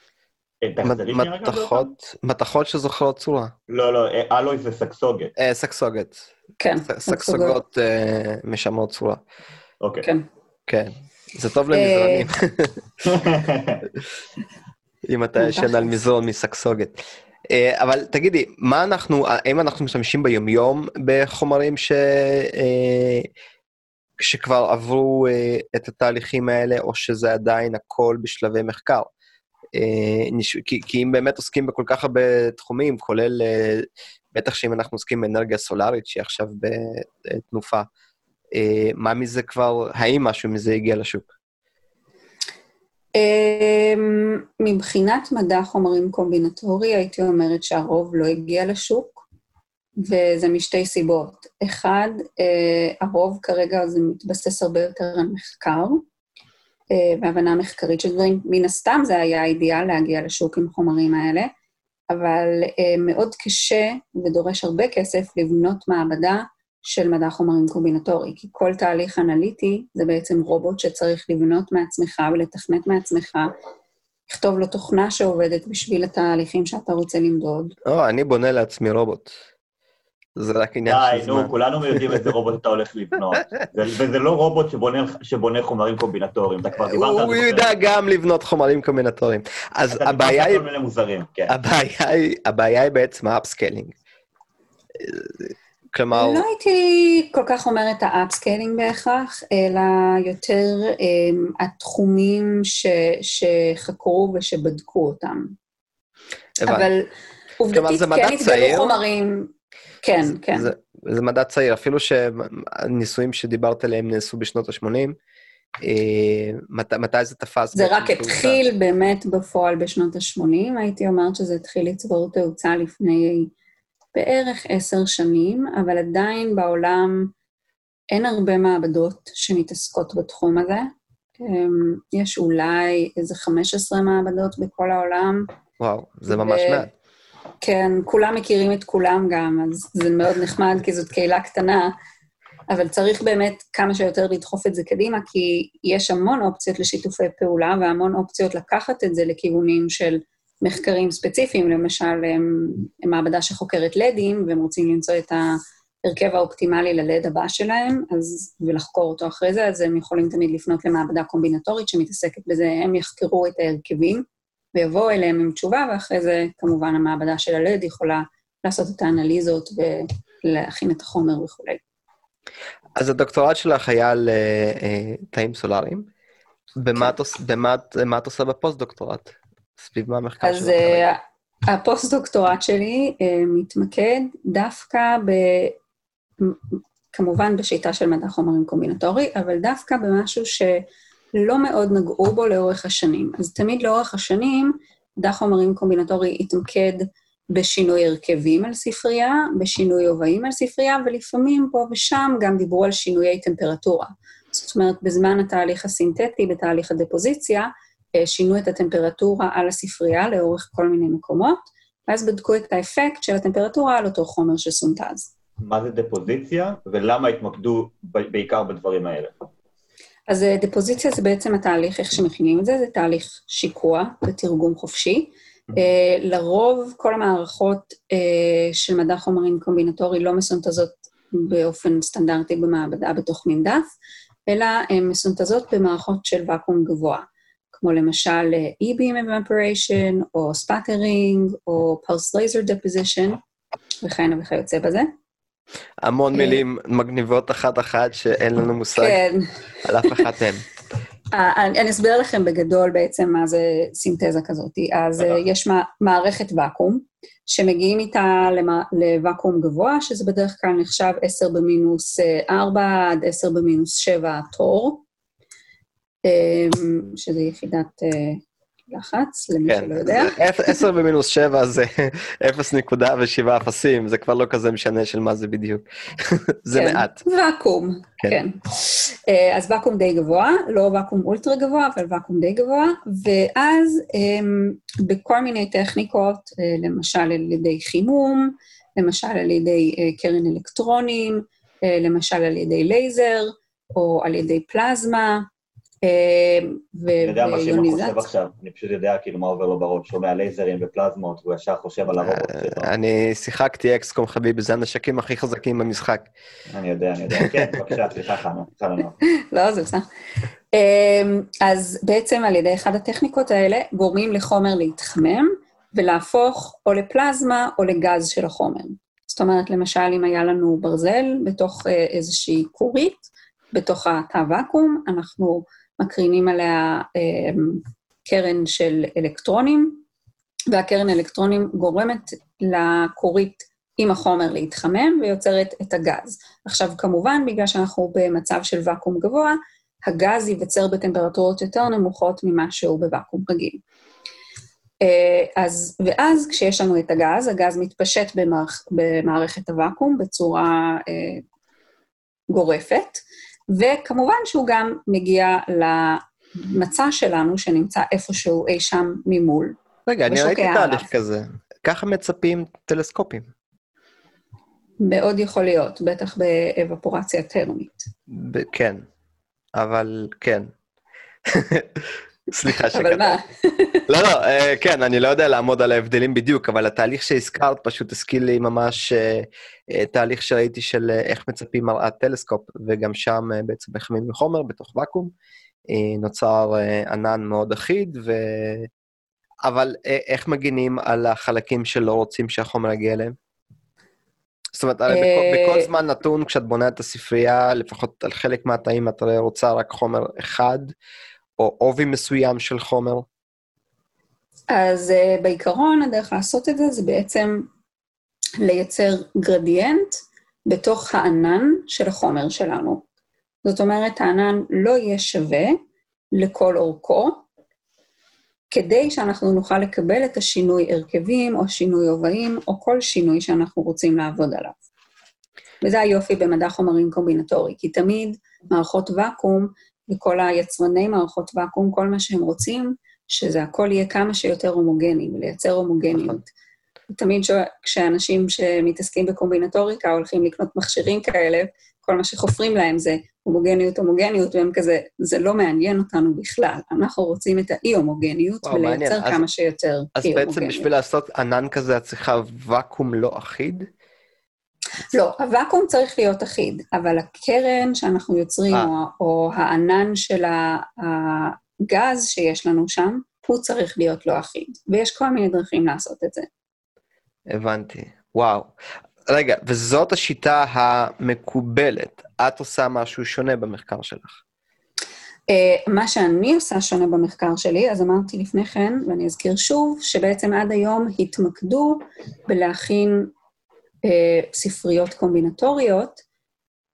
מתכות, מתכות שזוכרות צורה. לא, לא, אה, אלוי זה סקסוגת. אה, סקסוגת. כן, סקסוגות אה, משמרות צורה. אוקיי. כן. כן. זה טוב למזרנים, אם אתה ישן על. מזרון מסקסוגת. אבל תגידי, מה אנחנו, האם אנחנו משתמשים ביומיום בחומרים ש... שכבר עברו את התהליכים האלה, או שזה עדיין הכל בשלבי מחקר? אה, כי, כי אם באמת עוסקים בכל כך הרבה תחומים, כולל, אה, בטח שאם אנחנו עוסקים באנרגיה סולארית, שהיא עכשיו בתנופה, אה, מה מזה כבר, האם משהו מזה הגיע לשוק? אמ, מבחינת מדע חומרים קומבינטורי, הייתי אומרת שהרוב לא הגיע לשוק, וזה משתי סיבות. אחד, הרוב כרגע זה מתבסס הרבה יותר על מחקר, והבנה מחקרית של דברים. מן הסתם זה היה האידיאל להגיע לשוק עם החומרים האלה, אבל אה, מאוד קשה ודורש הרבה כסף לבנות מעבדה של מדע חומרים קומבינטורי, כי כל תהליך אנליטי זה בעצם רובוט שצריך לבנות מעצמך ולתכנת מעצמך, לכתוב לו תוכנה שעובדת בשביל התהליכים שאתה רוצה למדוד. או, אני בונה לעצמי רובוט. זה רק עניין די, של זמן. נו, כולנו יודעים איזה רובוט אתה הולך לבנות. זה- וזה לא רובוט שבונה- שבונה חומרים קומבינטוריים, אתה כבר דיברת על הוא זה. יודע גם לבנות חומרים קומבינטוריים. אז הבעיה היא, כן. הבעיה היא, הבעיה היא בעצם ה upscaling. כלומר, לא הייתי כל כך אומרת ה upscaling בהכרח, אלא יותר um, התחומים ש, שחקרו ושבדקו אותם. הבנתי. אבל עובדתית כן התגלו צעיר? חומרים... כן, כן. זה, זה מדע צעיר, אפילו שהניסויים שדיברת עליהם נעשו בשנות ה-80. מת, מתי זה תפס? זה רק תאוצה? התחיל באמת בפועל בשנות ה-80, הייתי אומרת שזה התחיל לצבור תאוצה לפני בערך עשר שנים, אבל עדיין בעולם אין הרבה מעבדות שמתעסקות בתחום הזה. אמ, יש אולי איזה 15 מעבדות בכל העולם. וואו, זה ממש ו- מעט. כן, כולם מכירים את כולם גם, אז זה מאוד נחמד, כי זאת קהילה קטנה, אבל צריך באמת כמה שיותר לדחוף את זה קדימה, כי יש המון אופציות לשיתופי פעולה והמון אופציות לקחת את זה לכיוונים של מחקרים ספציפיים, למשל, הם, הם מעבדה שחוקרת לדים, והם רוצים למצוא את ההרכב האופטימלי ללד הבא שלהם, אז, ולחקור אותו אחרי זה, אז הם יכולים תמיד לפנות למעבדה קומבינטורית שמתעסקת בזה, הם יחקרו את ההרכבים. ויבואו אליהם עם תשובה, ואחרי זה כמובן המעבדה של הלד יכולה לעשות את האנליזות ולהכין את החומר וכולי. אז הדוקטורט שלך היה על אה, אה, תאים סולאריים. במה את במה את- עושה בפוסט-דוקטורט? סביב מה המחקר שלך? אז אה, הפוסט-דוקטורט שלי מתמקד דווקא ב... כמובן בשיטה של מדע חומרים קומבינטורי, אבל דווקא במשהו שלא מאוד נגעו בו לאורך השנים. אז תמיד לאורך השנים, מדע חומרים קומבינטורי התמקד בשינוי הרכבים על ספרייה, בשינוי הובעים על ספרייה, ולפעמים פה ושם גם דיברו על שינויי טמפרטורה. זאת אומרת, בזמן התהליך הסינתטי, בתהליך הדפוזיציה, אה, שינו את הטמפרטורה על הספרייה לאורך כל מיני מקומות, ואז בדקו את האפקט של הטמפרטורה על אותו חומר שסונטז. מה זה דפוזיציה, ולמה התמקדו בעיקר בדברים האלה? אז אה, דפוזיציה זה בעצם התהליך, איך שמכינים את זה, זה תהליך שיקוע בתרגום חופשי. אה, לרוב כל המערכות אה, של מדע חומרים קומבינטורי לא מסונטזות באופן סטנדרטי במעבדה בתוך מנדף, אלא הן מסונטזות במערכות של ואקום גבוה, כמו למשל אה, E-beam evaporation, או sputtering, או pulse laser deposition, וכהנה וכיוצא בזה. המון אה, מילים מגניבות אחת-אחת שאין לנו מושג כן. על אף אחת מהן. אה, אני אני אסביר לכם בגדול בעצם מה זה סינתזה כזאת. אז אה. יש מע- מערכת ואקום, שמגיעים איתה לוואקום גבוה, שזה בדרך כלל נחשב 10 במינוס אה, 4 עד 10 במינוס 7 תור, שזה יחידת לחץ, למי כן, שלא יודע. זה אפ- עשר במינוס שבע זה אפס נקודה ושבעה אפסים, זה כבר לא כזה משנה של מה זה בדיוק. זה כן, מעט. ואקום, כן. כן. אה, אז ואקום די גבוה, לא ואקום אולטרה גבוה, אבל ואקום די גבוה, ואז אמ, בכל מיני טכניקות, אה, למשל על ידי חימום, למשל על ידי אה, קרן אלקטרונים, למשל על ידי לייזר, או על ידי פלזמה, אני יודע מה שמעון חושב עכשיו, אני פשוט יודע כאילו מה עובר לו בראש, שומע לייזרים ופלזמות, והוא ישר חושב על הרובוט שלו. אני שיחקתי אקסקום חביבי, זה הנשקים הכי חזקים במשחק. אני יודע, אני יודע. כן, בבקשה, סליחה חנה, חנה. לא, זה בסדר. אמ, אז בעצם על ידי אחד הטכניקות האלה גורמים לחומר להתחמם ולהפוך או לפלזמה או לגז של החומר. זאת אומרת, למשל, אם היה לנו ברזל בתוך אה, איזושהי כורית, בתוך התא ואקום, אנחנו מקרינים עליה אמ, קרן של אלקטרונים, והקרן אלקטרונים גורמת לכורית עם החומר להתחמם ויוצרת את הגז. עכשיו, כמובן, בגלל שאנחנו במצב של ואקום גבוה, הגז ייווצר בטמפרטורות יותר נמוכות ממה שהוא בוואקום רגיל. אה, אז, ואז כשיש לנו את הגז, הגז מתפשט במערכ, במערכת הוואקום בצורה אה, גורפת, וכמובן שהוא גם מגיע למצע שלנו, שנמצא איפשהו אי שם ממול. רגע, אני ראיתי תהליך כזה. ככה מצפים טלסקופים. מאוד יכול להיות, בטח באבפורציה טרמית. כן, אבל כן. סליחה שקטע. אבל מה? לא, לא, אה, כן, אני לא יודע לעמוד על ההבדלים בדיוק, אבל התהליך שהזכרת פשוט הזכיר לי ממש אה, אה, תהליך שראיתי של איך מצפים מראת טלסקופ, וגם שם בעצם מחממים חומר בתוך ואקום. נוצר ענן מאוד אחיד, ו... אבל איך מגינים על החלקים שלא רוצים שהחומר יגיע אליהם? זאת אומרת, בכל, בכל זמן נתון, כשאת בונה את הספרייה, לפחות על חלק מהתאים את רוצה רק חומר אחד, או עובי מסוים של חומר? אז uh, בעיקרון, הדרך לעשות את זה זה בעצם לייצר גרדיאנט בתוך הענן של החומר שלנו. זאת אומרת, הענן לא יהיה שווה לכל אורכו, כדי שאנחנו נוכל לקבל את השינוי הרכבים, או שינוי הובעים, או כל שינוי שאנחנו רוצים לעבוד עליו. וזה היופי במדע חומרים קומבינטורי, כי תמיד מערכות ואקום וכל היצרני מערכות ואקום, כל מה שהם רוצים, שזה הכל יהיה כמה שיותר הומוגני, ולייצר הומוגניות. תמיד ש... כשאנשים שמתעסקים בקומבינטוריקה הולכים לקנות מכשירים כאלה, כל מה שחופרים להם זה הומוגניות, הומוגניות, והם כזה, זה לא מעניין אותנו בכלל. אנחנו רוצים את האי-הומוגניות ולייצר כמה אז, שיותר אי-הומוגניות. אז בעצם בשביל לעשות ענן כזה, את צריכה ואקום לא אחיד? לא, הוואקום צריך להיות אחיד, אבל הקרן שאנחנו יוצרים, אה. או, או הענן של הגז שיש לנו שם, הוא צריך להיות לא אחיד. ויש כל מיני דרכים לעשות את זה. הבנתי. וואו. רגע, וזאת השיטה המקובלת. את עושה משהו שונה במחקר שלך. Uh, מה שאני עושה שונה במחקר שלי, אז אמרתי לפני כן, ואני אזכיר שוב, שבעצם עד היום התמקדו בלהכין ספריות קומבינטוריות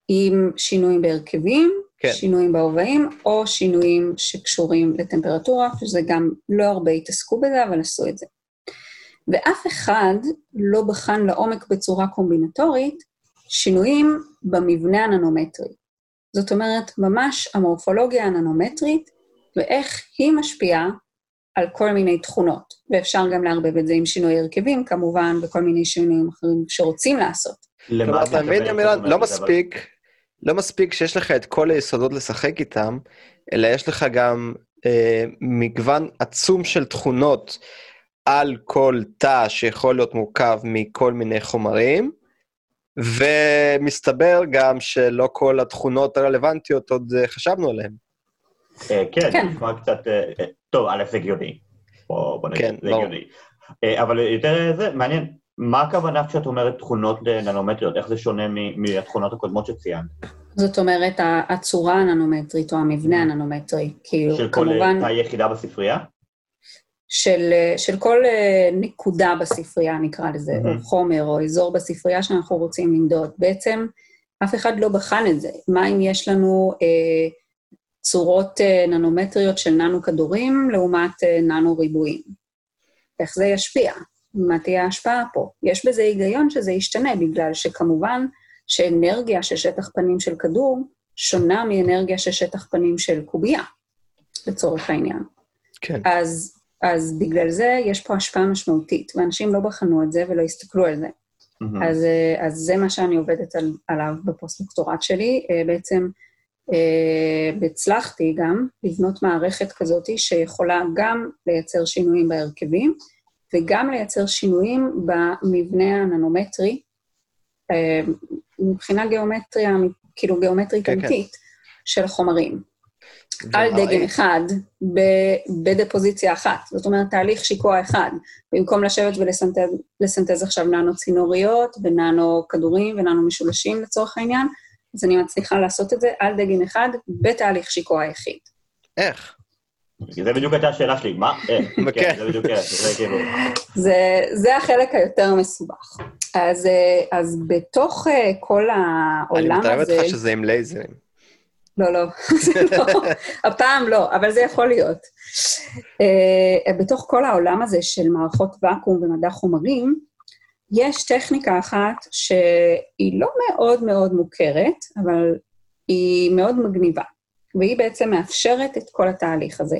עם שינויים בהרכבים, כן. שינויים בהובעים, או שינויים שקשורים לטמפרטורה, שזה גם לא הרבה התעסקו בזה, אבל עשו את זה. ואף אחד לא בחן לעומק בצורה קומבינטורית שינויים במבנה הננומטרי. זאת אומרת, ממש המורפולוגיה הננומטרית ואיך היא משפיעה על כל מיני תכונות, ואפשר גם לערבב את זה עם שינוי הרכבים, כמובן, וכל מיני שינויים אחרים שרוצים לעשות. כלומר, אתה מבין, אמירן, לא מספיק, לא מספיק שיש לך את כל היסודות לשחק איתם, אלא יש לך גם אה, מגוון עצום של תכונות על כל תא שיכול להיות מורכב מכל מיני חומרים, ומסתבר גם שלא כל התכונות הרלוונטיות עוד אה, חשבנו עליהן. אה, כן, כן, נשמע קצת... אה, טוב, א', זה הגיוני. בוא נגיד, כן, זה הגיוני. אבל יותר זה, מעניין, מה הכוונה כשאת אומרת תכונות ננומטריות? איך זה שונה מהתכונות הקודמות שציינת? זאת אומרת, הצורה הננומטרית או המבנה הננומטרי, כאילו, של כמובן... של כל יחידה בספרייה? של, של כל נקודה בספרייה, נקרא לזה, mm-hmm. או חומר או אזור בספרייה שאנחנו רוצים למדוד. בעצם אף אחד לא בחן את זה. מה אם יש לנו אה, צורות uh, ננומטריות של ננו-כדורים לעומת uh, ננו-ריבועים. איך זה ישפיע? מה תהיה ההשפעה פה? יש בזה היגיון שזה ישתנה, בגלל שכמובן שאנרגיה של שטח פנים של כדור שונה מאנרגיה של שטח פנים של קובייה, לצורך העניין. כן. אז, אז בגלל זה יש פה השפעה משמעותית, ואנשים לא בחנו את זה ולא הסתכלו על זה. Mm-hmm. אז, אז זה מה שאני עובדת על, עליו בפוסט-דוקטורט שלי, בעצם והצלחתי גם לבנות מערכת כזאת שיכולה גם לייצר שינויים בהרכבים וגם לייצר שינויים במבנה הננומטרי, אה, מבחינה גיאומטריה, כאילו גיאומטרית כן, כן. אמיתית כן. של החומרים. על דגם אחד, בדפוזיציה אחת. זאת אומרת, תהליך שיקוע אחד. במקום לשבת ולסנטז עכשיו ננו צינוריות וננו כדורים וננו משולשים לצורך העניין, אז אני מצליחה לעשות את זה על דגם אחד בתהליך שיקוע היחיד. איך? זה בדיוק הייתה השאלה שלי, מה? כן, זה בדיוק, זה כאילו... זה החלק היותר מסובך. אז, אז בתוך אה, כל העולם הזה... אני מתאר אותך שזה עם לייזרים. לא, לא, לא, הפעם לא, אבל זה יכול להיות. Uh, בתוך כל העולם הזה של מערכות ואקום ומדע חומרים, יש טכניקה אחת שהיא לא מאוד מאוד מוכרת, אבל היא מאוד מגניבה, והיא בעצם מאפשרת את כל התהליך הזה.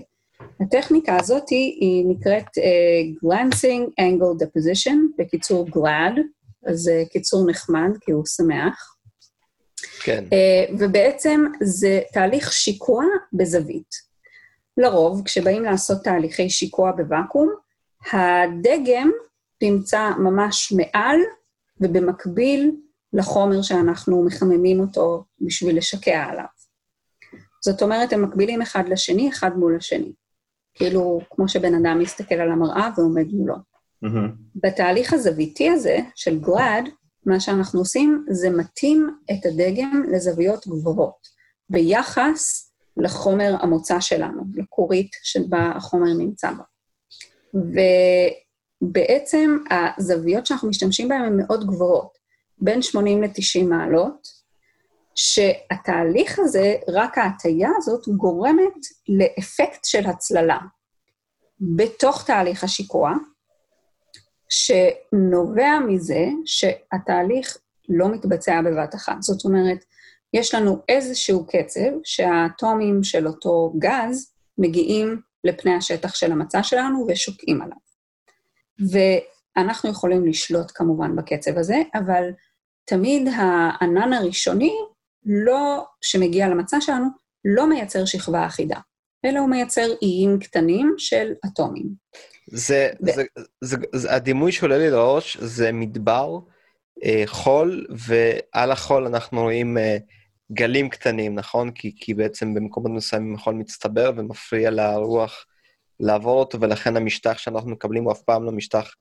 הטכניקה הזאת היא, היא נקראת uh, Glancing Angle Deposition, בקיצור GLAD, אז זה uh, קיצור נחמד, כי הוא שמח. כן. Uh, ובעצם זה תהליך שיקוע בזווית. לרוב, כשבאים לעשות תהליכי שיקוע בוואקום, הדגם נמצא ממש מעל ובמקביל לחומר שאנחנו מחממים אותו בשביל לשקע עליו. זאת אומרת, הם מקבילים אחד לשני, אחד מול השני. כאילו, כמו שבן אדם מסתכל על המראה ועומד מולו. Mm-hmm. בתהליך הזוויתי הזה, של גלאד, מה שאנחנו עושים זה מתאים את הדגם לזוויות גבוהות, ביחס לחומר המוצא שלנו, לכורית שבה החומר נמצא בה. ובעצם הזוויות שאנחנו משתמשים בהן הן מאוד גבוהות, בין 80 ל-90 מעלות, שהתהליך הזה, רק ההטייה הזאת, גורמת לאפקט של הצללה. בתוך תהליך השיקוע, שנובע מזה שהתהליך לא מתבצע בבת אחת. זאת אומרת, יש לנו איזשהו קצב שהאטומים של אותו גז מגיעים לפני השטח של המצע שלנו ושוקעים עליו. ואנחנו יכולים לשלוט כמובן בקצב הזה, אבל תמיד הענן הראשוני, לא, שמגיע למצע שלנו, לא מייצר שכבה אחידה, אלא הוא מייצר איים קטנים של אטומים. זה, ו... זה, זה, זה, הדימוי שעולה לי לראש זה מדבר, אה, חול, ועל החול אנחנו רואים אה, גלים קטנים, נכון? כי, כי בעצם במקומות מסוימים החול מצטבר ומפריע לרוח לעבור אותו, ולכן המשטח שאנחנו מקבלים הוא אף פעם לא משטח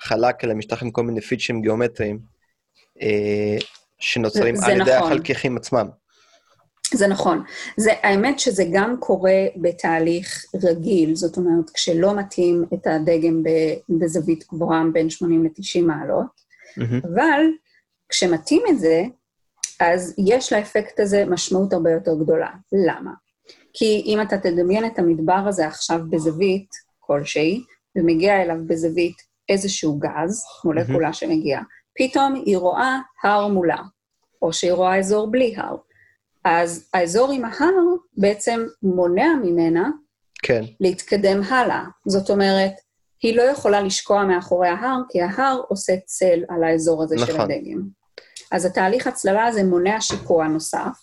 חלק, אלא משטח עם כל מיני פיצ'ים גיאומטריים אה, שנוצרים על ידי נכון. החלקיכים עצמם. זה נכון. זה, האמת שזה גם קורה בתהליך רגיל, זאת אומרת, כשלא מתאים את הדגם בזווית גבוהה בין 80 ל-90 מעלות, mm-hmm. אבל כשמתאים את זה, אז יש לאפקט הזה משמעות הרבה יותר גדולה. למה? כי אם אתה תדמיין את המדבר הזה עכשיו בזווית כלשהי, ומגיע אליו בזווית איזשהו גז, מולקולה mm-hmm. שמגיעה, פתאום היא רואה הר מולה, או שהיא רואה אזור בלי הר. אז האזור עם ההר בעצם מונע ממנה כן. להתקדם הלאה. זאת אומרת, היא לא יכולה לשקוע מאחורי ההר, כי ההר עושה צל על האזור הזה נכון. של הדגם. אז התהליך הצללה הזה מונע שיקוע נוסף,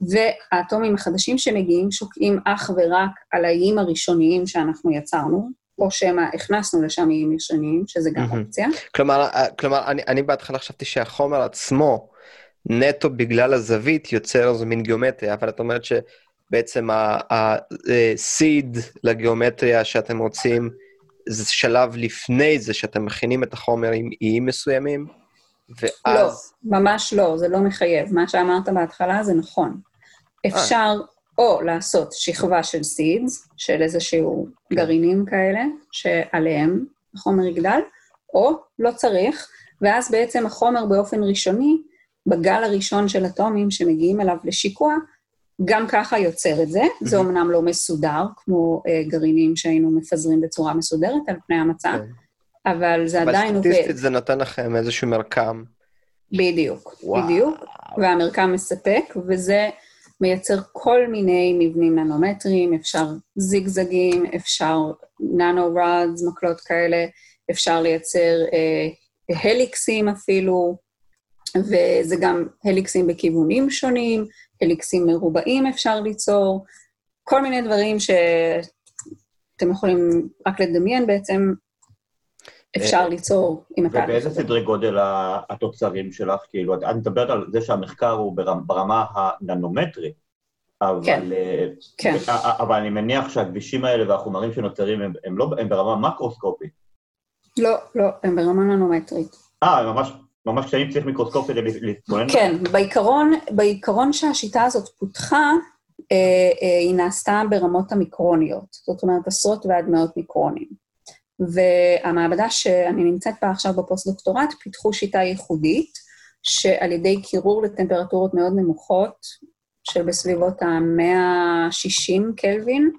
והאטומים החדשים שמגיעים שוקעים אך ורק על האיים הראשוניים שאנחנו יצרנו, או שמא הכנסנו לשם איים ראשוניים, שזה גם אופציה. כלומר, אה, כלומר אני, אני בהתחלה חשבתי שהחומר עצמו, נטו בגלל הזווית יוצר איזה מין גיאומטריה, אבל את אומרת שבעצם ה-seed לגיאומטריה שאתם רוצים, זה שלב לפני זה שאתם מכינים את החומר עם איים מסוימים, ואז... לא, ממש לא, זה לא מחייב. מה שאמרת בהתחלה זה נכון. אפשר או לעשות שכבה של seeds, של איזשהו כן. גרעינים כאלה, שעליהם החומר יגדל, או לא צריך, ואז בעצם החומר באופן ראשוני בגל הראשון של אטומים שמגיעים אליו לשיקוע, גם ככה יוצר את זה. Mm-hmm. זה אומנם לא מסודר, כמו uh, גרעינים שהיינו מפזרים בצורה מסודרת על פני המצע, okay. כן. אבל זה עדיין עובד. אבל סטטיסטית זה נותן לכם איזשהו מרקם. בדיוק, וואו. בדיוק, והמרקם מספק, וזה מייצר כל מיני מבנים ננומטריים, אפשר זיגזגים, אפשר ננו-רדס, מקלות כאלה, אפשר לייצר אה, הליקסים אפילו, וזה גם הליקסים בכיוונים שונים, הליקסים מרובעים אפשר ליצור, כל מיני דברים שאתם יכולים רק לדמיין בעצם, אפשר אה, ליצור עם התהליך ובאיזה סדרי גודל התוצרים שלך? כאילו, את מדברת על זה שהמחקר הוא ברמה הננומטרית, אבל, כן, אה, כן. אבל אני מניח שהכבישים האלה והחומרים שנוצרים הם, הם, לא, הם ברמה מקרוסקופית. לא, לא, הם ברמה ננומטרית. אה, ממש, ממש קטנים צריך מיקרוסקופ כדי להתבונן? כן, בעיקרון, בעיקרון שהשיטה הזאת פותחה, אה, אה, היא נעשתה ברמות המיקרוניות, זאת אומרת עשרות ועד מאות מיקרונים. והמעבדה שאני נמצאת בה עכשיו בפוסט-דוקטורט, פיתחו שיטה ייחודית, שעל ידי קירור לטמפרטורות מאוד נמוכות, של בסביבות ה-160 קלווין,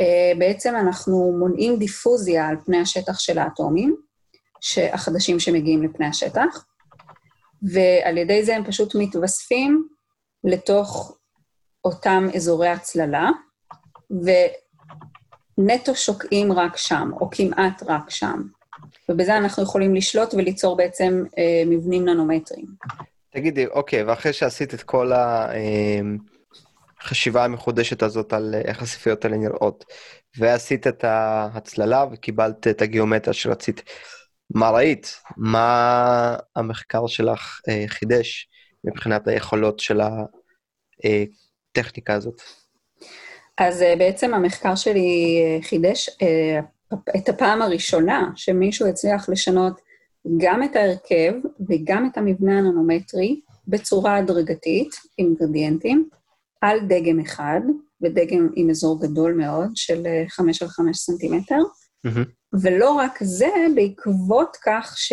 אה, בעצם אנחנו מונעים דיפוזיה על פני השטח של האטומים, החדשים שמגיעים לפני השטח, ועל ידי זה הם פשוט מתווספים לתוך אותם אזורי הצללה, ונטו שוקעים רק שם, או כמעט רק שם. ובזה אנחנו יכולים לשלוט וליצור בעצם אה, מבנים ננומטריים. תגידי, אוקיי, ואחרי שעשית את כל החשיבה אה, המחודשת הזאת על איך הספריות האלה נראות, ועשית את ההצללה וקיבלת את הגיאומטריה שרצית, מה ראית? מה המחקר שלך אה, חידש מבחינת היכולות של הטכניקה הזאת? אז אה, בעצם המחקר שלי אה, חידש אה, את הפעם הראשונה שמישהו הצליח לשנות גם את ההרכב וגם את המבנה הננומטרי בצורה הדרגתית, עם גרדיאנטים, על דגם אחד, ודגם עם אזור גדול מאוד של 5 על 5 סנטימטר. Mm-hmm. ולא רק זה, בעקבות כך ש,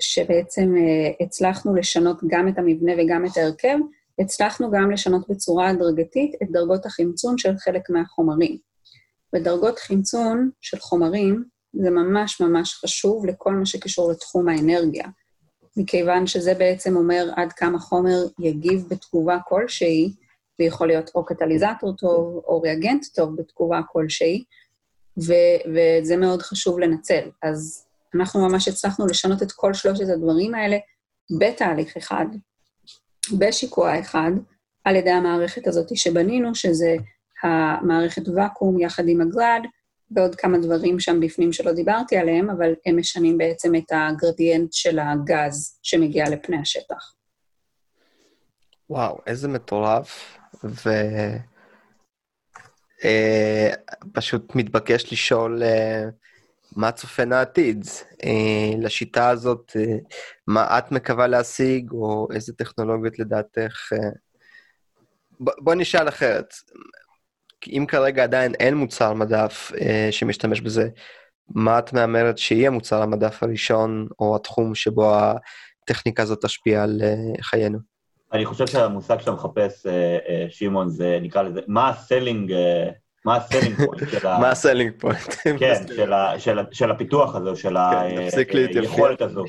שבעצם הצלחנו לשנות גם את המבנה וגם את ההרכב, הצלחנו גם לשנות בצורה הדרגתית את דרגות החמצון של חלק מהחומרים. ודרגות חמצון של חומרים זה ממש ממש חשוב לכל מה שקשור לתחום האנרגיה, מכיוון שזה בעצם אומר עד כמה חומר יגיב בתגובה כלשהי, ויכול להיות או קטליזטור טוב או ריאגנט טוב בתגובה כלשהי, ו- וזה מאוד חשוב לנצל. אז אנחנו ממש הצלחנו לשנות את כל שלושת הדברים האלה בתהליך אחד, בשיקוע אחד, על ידי המערכת הזאת שבנינו, שזה המערכת ואקום יחד עם הגלאד, ועוד כמה דברים שם בפנים שלא דיברתי עליהם, אבל הם משנים בעצם את הגרדיאנט של הגז שמגיע לפני השטח. וואו, איזה מטורף. ו... אה, מתבקש לשאול אה, מה צופן העתיד אה, לשיטה הזאת, אה, מה את מקווה להשיג, או איזה טכנולוגיות לדעתך... אה... בוא נשאל אחרת. אם כרגע עדיין אין מוצר מדף שמשתמש בזה, מה את מהמרת שיהיה מוצר המדף הראשון, או התחום שבו הטכניקה הזאת תשפיע על חיינו? אני חושב שהמושג שאתה מחפש, שמעון, זה נקרא לזה, מה ה selling, מה ה selling point של ה... מה ה selling point? כן, של הפיתוח הזה, של כן, היכולת הזו.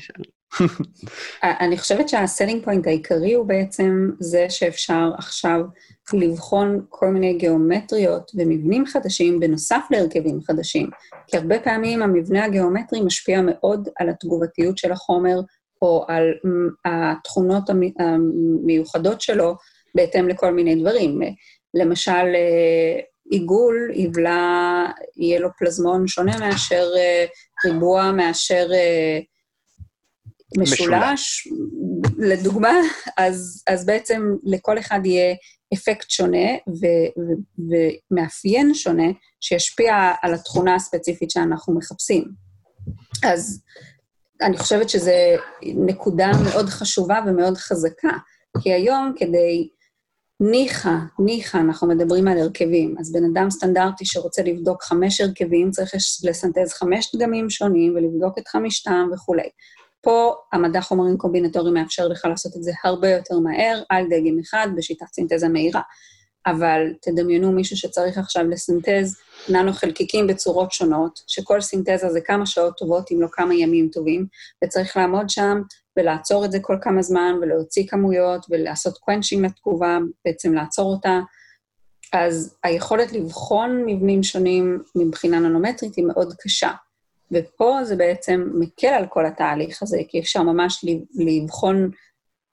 אני חושבת שה selling point העיקרי הוא בעצם זה שאפשר עכשיו לבחון כל מיני גיאומטריות ומבנים חדשים בנוסף להרכבים חדשים. כי הרבה פעמים המבנה הגיאומטרי משפיע מאוד על התגובתיות של החומר, או על התכונות המיוחדות שלו בהתאם לכל מיני דברים. למשל, עיגול יבלע, יהיה לו פלזמון שונה מאשר ריבוע, מאשר משולש, משולש. לדוגמה, אז, אז בעצם לכל אחד יהיה אפקט שונה ו, ו, ומאפיין שונה שישפיע על התכונה הספציפית שאנחנו מחפשים. אז אני חושבת שזו נקודה מאוד חשובה ומאוד חזקה, כי היום כדי... ניחא, ניחא, אנחנו מדברים על הרכבים. אז בן אדם סטנדרטי שרוצה לבדוק חמש הרכבים, צריך לסנטז חמש דגמים שונים ולבדוק את חמישתם וכולי. פה המדע חומרים קומבינטוריים מאפשר לך לעשות את זה הרבה יותר מהר, על דגם אחד, בשיטת סינתזה מהירה. אבל תדמיינו מישהו שצריך עכשיו לסינתז ננו חלקיקים בצורות שונות, שכל סינתזה זה כמה שעות טובות, אם לא כמה ימים טובים, וצריך לעמוד שם ולעצור את זה כל כמה זמן, ולהוציא כמויות, ולעשות קוונצ'ים לתגובה, בעצם לעצור אותה. אז היכולת לבחון מבנים שונים מבחינה ננומטרית היא מאוד קשה. ופה זה בעצם מקל על כל התהליך הזה, כי אפשר ממש לבחון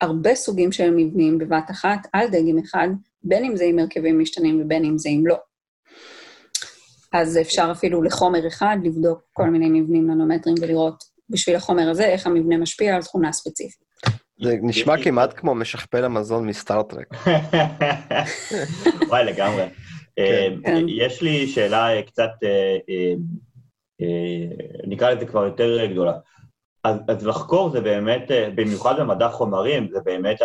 הרבה סוגים של מבנים בבת אחת על דגם אחד, בין אם זה עם הרכבים משתנים ובין אם זה עם לא. אז אפשר אפילו לחומר אחד לבדוק כל מיני מבנים ננומטרים ולראות בשביל החומר הזה איך המבנה משפיע על תכונה ספציפית. זה נשמע כמעט כמו משכפל המזון מסטארט-טרק. וואי, לגמרי. אה, כן. יש לי שאלה קצת, אה, אה, אה, נקרא לזה כבר יותר גדולה. אז, אז לחקור זה באמת, במיוחד במדע חומרים, זה באמת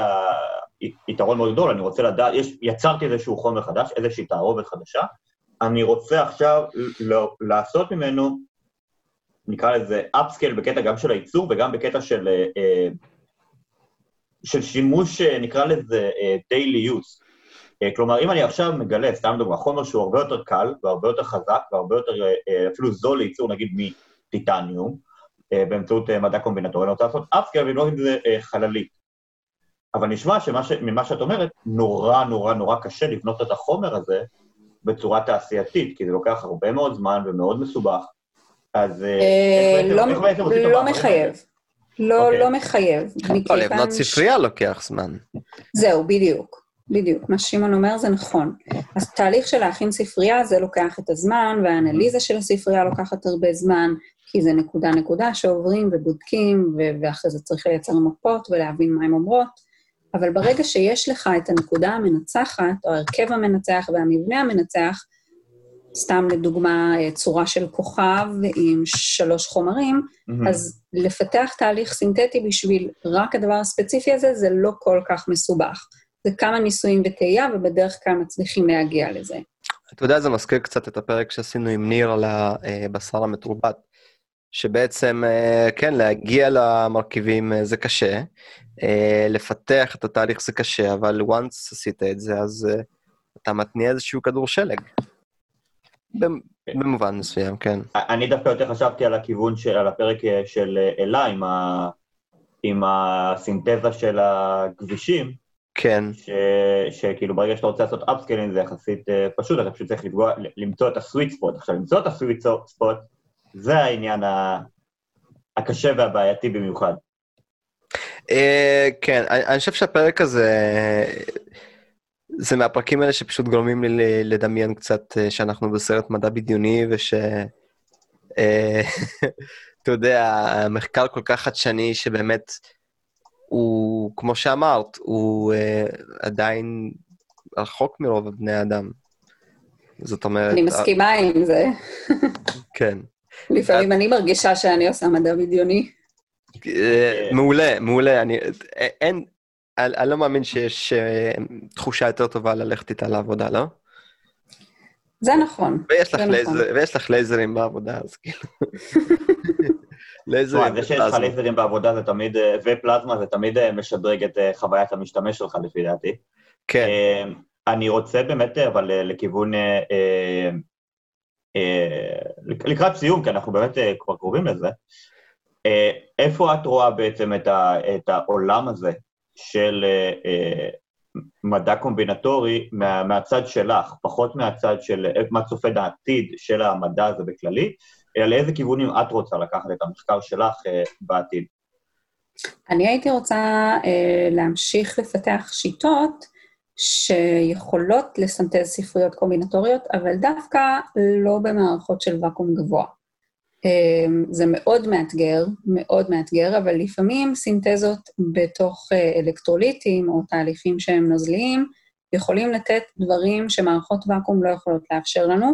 היתרון מאוד גדול. אני רוצה לדעת, יש, יצרתי איזשהו חומר חדש, איזושהי תערובת חדשה, אני רוצה עכשיו לא, לעשות ממנו, נקרא לזה upscale בקטע גם של הייצור וגם בקטע של, אה, אה, של שימוש, אה, נקרא לזה daily use. כלומר, אם אני עכשיו מגלה, סתם דוגמא, חומר שהוא הרבה יותר קל והרבה יותר חזק והרבה יותר אפילו זול לייצור, נגיד מטיטניום, באמצעות מדע קומבינטורי, אני רוצה לעשות upscale ולבנות את זה חללית. אבל נשמע שממה שאת אומרת, נורא נורא נורא קשה לבנות את החומר הזה בצורה תעשייתית, כי זה לוקח הרבה מאוד זמן ומאוד מסובך. אז אה, אה, איך בעצם- לא- בעצם עושים את לא מחייב. לא, אוקיי. לא מחייב. לא, לבנות ספרייה לוקח זמן. זהו, בדיוק. בדיוק. מה ששמעון אומר זה נכון. אז תהליך של להכין ספרייה זה לוקח את הזמן, והאנליזה של הספרייה לוקחת הרבה זמן, כי זה נקודה-נקודה שעוברים ובודקים, ו- ואחרי זה צריך לייצר מפות ולהבין מה הן אומרות. אבל ברגע שיש לך את הנקודה המנצחת, או ההרכב המנצח והמבנה המנצח, סתם לדוגמה אה, צורה של כוכב עם שלוש חומרים, מהמם. אז לפתח תהליך סינתטי בשביל רק הדבר הספציפי הזה, זה לא כל כך מסובך. זה כמה ניסויים וטעייה, ובדרך כלל מצליחים להגיע לזה. אתה יודע, זה מזכיר קצת את הפרק שעשינו עם ניר על הבשר המתורבת, שבעצם, אה, כן, להגיע למרכיבים אה, זה קשה, אה, לפתח את התהליך זה קשה, אבל once עשית את זה, אז אתה מתניע איזשהו כדור שלג. במ- במובן מסוים, כן. אני דווקא יותר חשבתי על הכיוון של, על הפרק של אלה עם, ה, עם הסינתזה של הכבישים, כן, ש, שכאילו ברגע שאתה רוצה לעשות upscaling זה יחסית פשוט, אתה פשוט צריך לפגוע, למצוא את ה sweet spot. עכשיו, למצוא את ה sweet spot, זה העניין הקשה והבעייתי במיוחד. אה, כן, אני חושב שהפרק הזה, זה מהפרקים האלה שפשוט גורמים לי ל- לדמיין קצת אה, שאנחנו בסרט מדע בדיוני, וש... אה, אתה יודע, המחקר כל כך חדשני שבאמת הוא, כמו שאמרת, הוא עדיין רחוק מרוב בני האדם. זאת אומרת... אני מסכימה עם זה. כן. לפעמים אני מרגישה שאני עושה מדע בדיוני. אה, מעולה, מעולה. אני, אה, אין, אני, לא מאמין שיש אה, תחושה יותר טובה ללכת איתה לעבודה, לא? זה נכון. ויש לך, לייזר, נכון. ויש לך לייזרים בעבודה, אז כאילו... לייזרים תשמע, זה שיש לך ופלזמה. לייזרים בעבודה זה תמיד, ופלזמה זה תמיד משדרג את חוויית המשתמש שלך לפי דעתי. כן, אני רוצה באמת, אבל לכיוון, לקראת סיום, כי אנחנו באמת אה, כבר קרובים לזה, אה, איפה את רואה בעצם את, ה, את העולם הזה של אה, אה, מדע קומבינטורי מה, מהצד שלך, פחות מהצד של אה, מה צופה העתיד של המדע הזה בכללי, אלא לאיזה כיוונים את רוצה לקחת את המחקר שלך אה, בעתיד? אני הייתי רוצה אה, להמשיך לפתח שיטות שיכולות לסנטז ספריות קומבינטוריות, אבל דווקא לא במערכות של ואקום גבוה. אה, זה מאוד מאתגר, מאוד מאתגר, אבל לפעמים סינתזות בתוך אה, אלקטרוליטים או תהליכים שהם נוזליים יכולים לתת דברים שמערכות ואקום לא יכולות לאפשר לנו,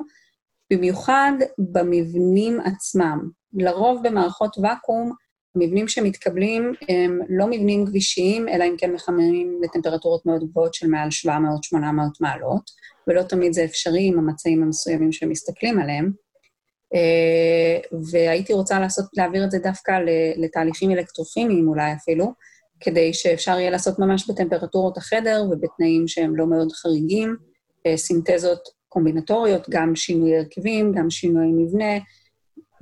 במיוחד במבנים עצמם. לרוב במערכות ואקום, המבנים שמתקבלים הם לא מבנים גבישיים, אלא אם כן מחממים לטמפרטורות מאוד גבוהות של מעל 700-800 מעלות, ולא תמיד זה אפשרי עם המצעים המסוימים שמסתכלים עליהם. אה, והייתי רוצה לעשות, להעביר את זה דווקא לתהליכים אלקטרוכימיים אולי אפילו, כדי שאפשר יהיה לעשות ממש בטמפרטורות החדר ובתנאים שהם לא מאוד חריגים, אה, סינתזות קומבינטוריות, גם שינוי הרכבים, גם שינוי מבנה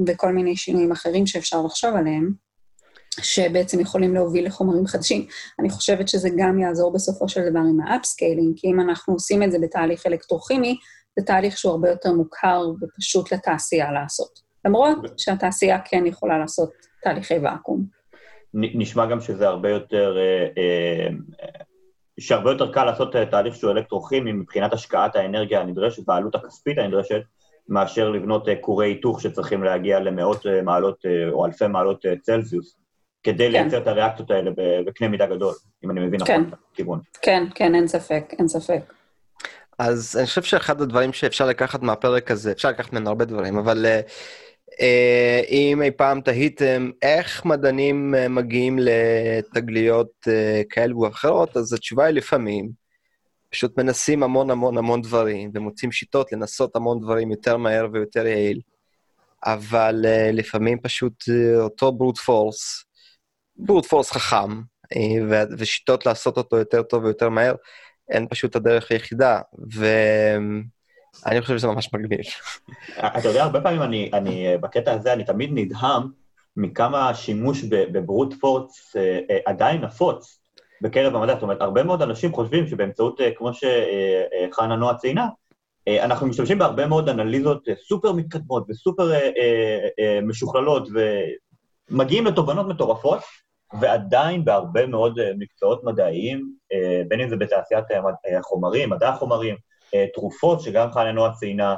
וכל מיני שינויים אחרים שאפשר לחשוב עליהם, שבעצם יכולים להוביל לחומרים חדשים. אני חושבת שזה גם יעזור בסופו של דבר עם ה upscaling, כי אם אנחנו עושים את זה בתהליך אלקטרוכימי, זה תהליך שהוא הרבה יותר מוכר ופשוט לתעשייה לעשות. למרות שהתעשייה כן יכולה לעשות תהליכי ואקום. נשמע גם שזה הרבה יותר, שהרבה יותר קל לעשות תהליך שהוא אלקטרוכימי מבחינת השקעת האנרגיה הנדרשת והעלות הכספית הנדרשת, מאשר לבנות כורי היתוך שצריכים להגיע למאות מעלות או אלפי מעלות צלזיוס, כדי כן. לייצר את הריאקציות האלה בקנה מידה גדול, אם אני מבין כן. נכון את הכיוון. כן, כן, אין ספק, אין ספק. אז אני חושב שאחד הדברים שאפשר לקחת מהפרק הזה, אפשר לקחת ממנו הרבה דברים, אבל uh, אם אי פעם תהיתם איך מדענים uh, מגיעים לתגליות uh, כאלו ואחרות, אז התשובה היא לפעמים, פשוט מנסים המון המון המון דברים, ומוצאים שיטות לנסות המון דברים יותר מהר ויותר יעיל, אבל uh, לפעמים פשוט uh, אותו ברוט פורס, ברוט פורס חכם, uh, ושיטות לעשות אותו יותר טוב ויותר מהר, אין פשוט הדרך היחידה, ואני חושב שזה ממש מגניב. אתה יודע, הרבה פעמים אני, אני, בקטע הזה, אני תמיד נדהם מכמה שימוש בברוט פורץ אה, אה, עדיין נפוץ בקרב המדע. זאת אומרת, הרבה מאוד אנשים חושבים שבאמצעות, אה, כמו שחנה נועה ציינה, אנחנו משתמשים בהרבה מאוד אנליזות סופר מתקדמות וסופר משוכללות, ומגיעים לתובנות מטורפות, ועדיין בהרבה מאוד אה, מקצועות מדעיים, אה, בין אם זה בתעשיית אה, החומרים, מדע החומרים, תרופות, שגם חנה נועה ציינה,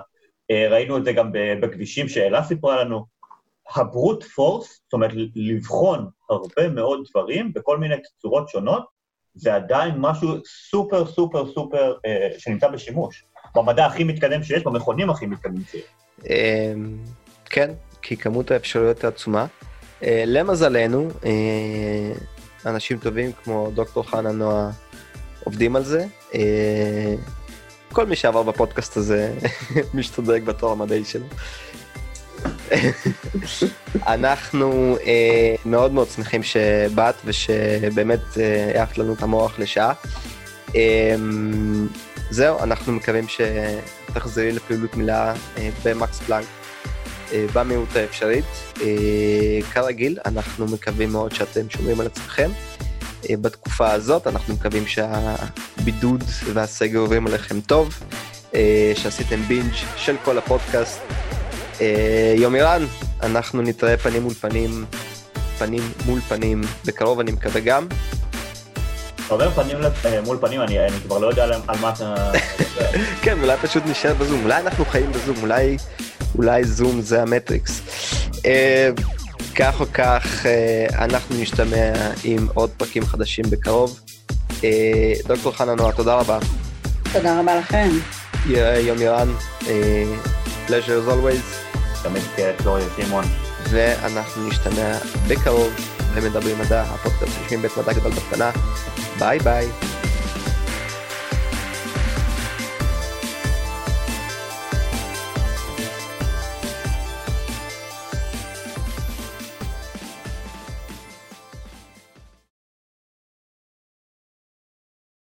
ראינו את זה גם בכבישים שאלה סיפרה לנו. הברוט פורס, זאת אומרת, לבחון הרבה מאוד דברים בכל מיני צורות שונות, זה עדיין משהו סופר סופר סופר שנמצא בשימוש. במדע הכי מתקדם שיש, במכונים הכי מתקדמים שיש. כן, כי כמות האפשרויות העצומה. אה, למזלנו, אה, אנשים טובים כמו דוקטור חנה נועה עובדים על זה. אה, כל מי שעבר בפודקאסט הזה משתדרג בתואר המדעי שלו. אנחנו אה, מאוד מאוד שמחים שבאת ושבאמת העפת לנו את המוח לשעה. אה, זהו, אנחנו מקווים שתחזרי לפעילות מלאה אה, במקס פלנק אה, במהירות האפשרית. אה, כרגיל, אנחנו מקווים מאוד שאתם שומרים על עצמכם. אה, בתקופה הזאת אנחנו מקווים שהבידוד והסגר עוברים עליכם טוב, שעשיתם בינג' של כל הפודקאסט. יומירן, אנחנו נתראה פנים מול פנים, פנים מול פנים, בקרוב אני מקווה גם. אתה אומר פנים מול פנים, אני, אני כבר לא יודע על מה אתה... כן, אולי פשוט נשאר בזום, אולי אנחנו חיים בזום, אולי אולי זום זה המטריקס. אה, כך או כך, אה, אנחנו נשתמע עם עוד פרקים חדשים בקרוב. אה, דוקטור חנה נועה, תודה רבה. תודה רבה לכם. יום ירן, pleasure as always. תמיד כיף, גלוריה שמעון. ואנחנו נשתמע בקרוב במדברים מדע, הפודקאסט שיושבים בית מדע גדול בקטנה. ביי ביי.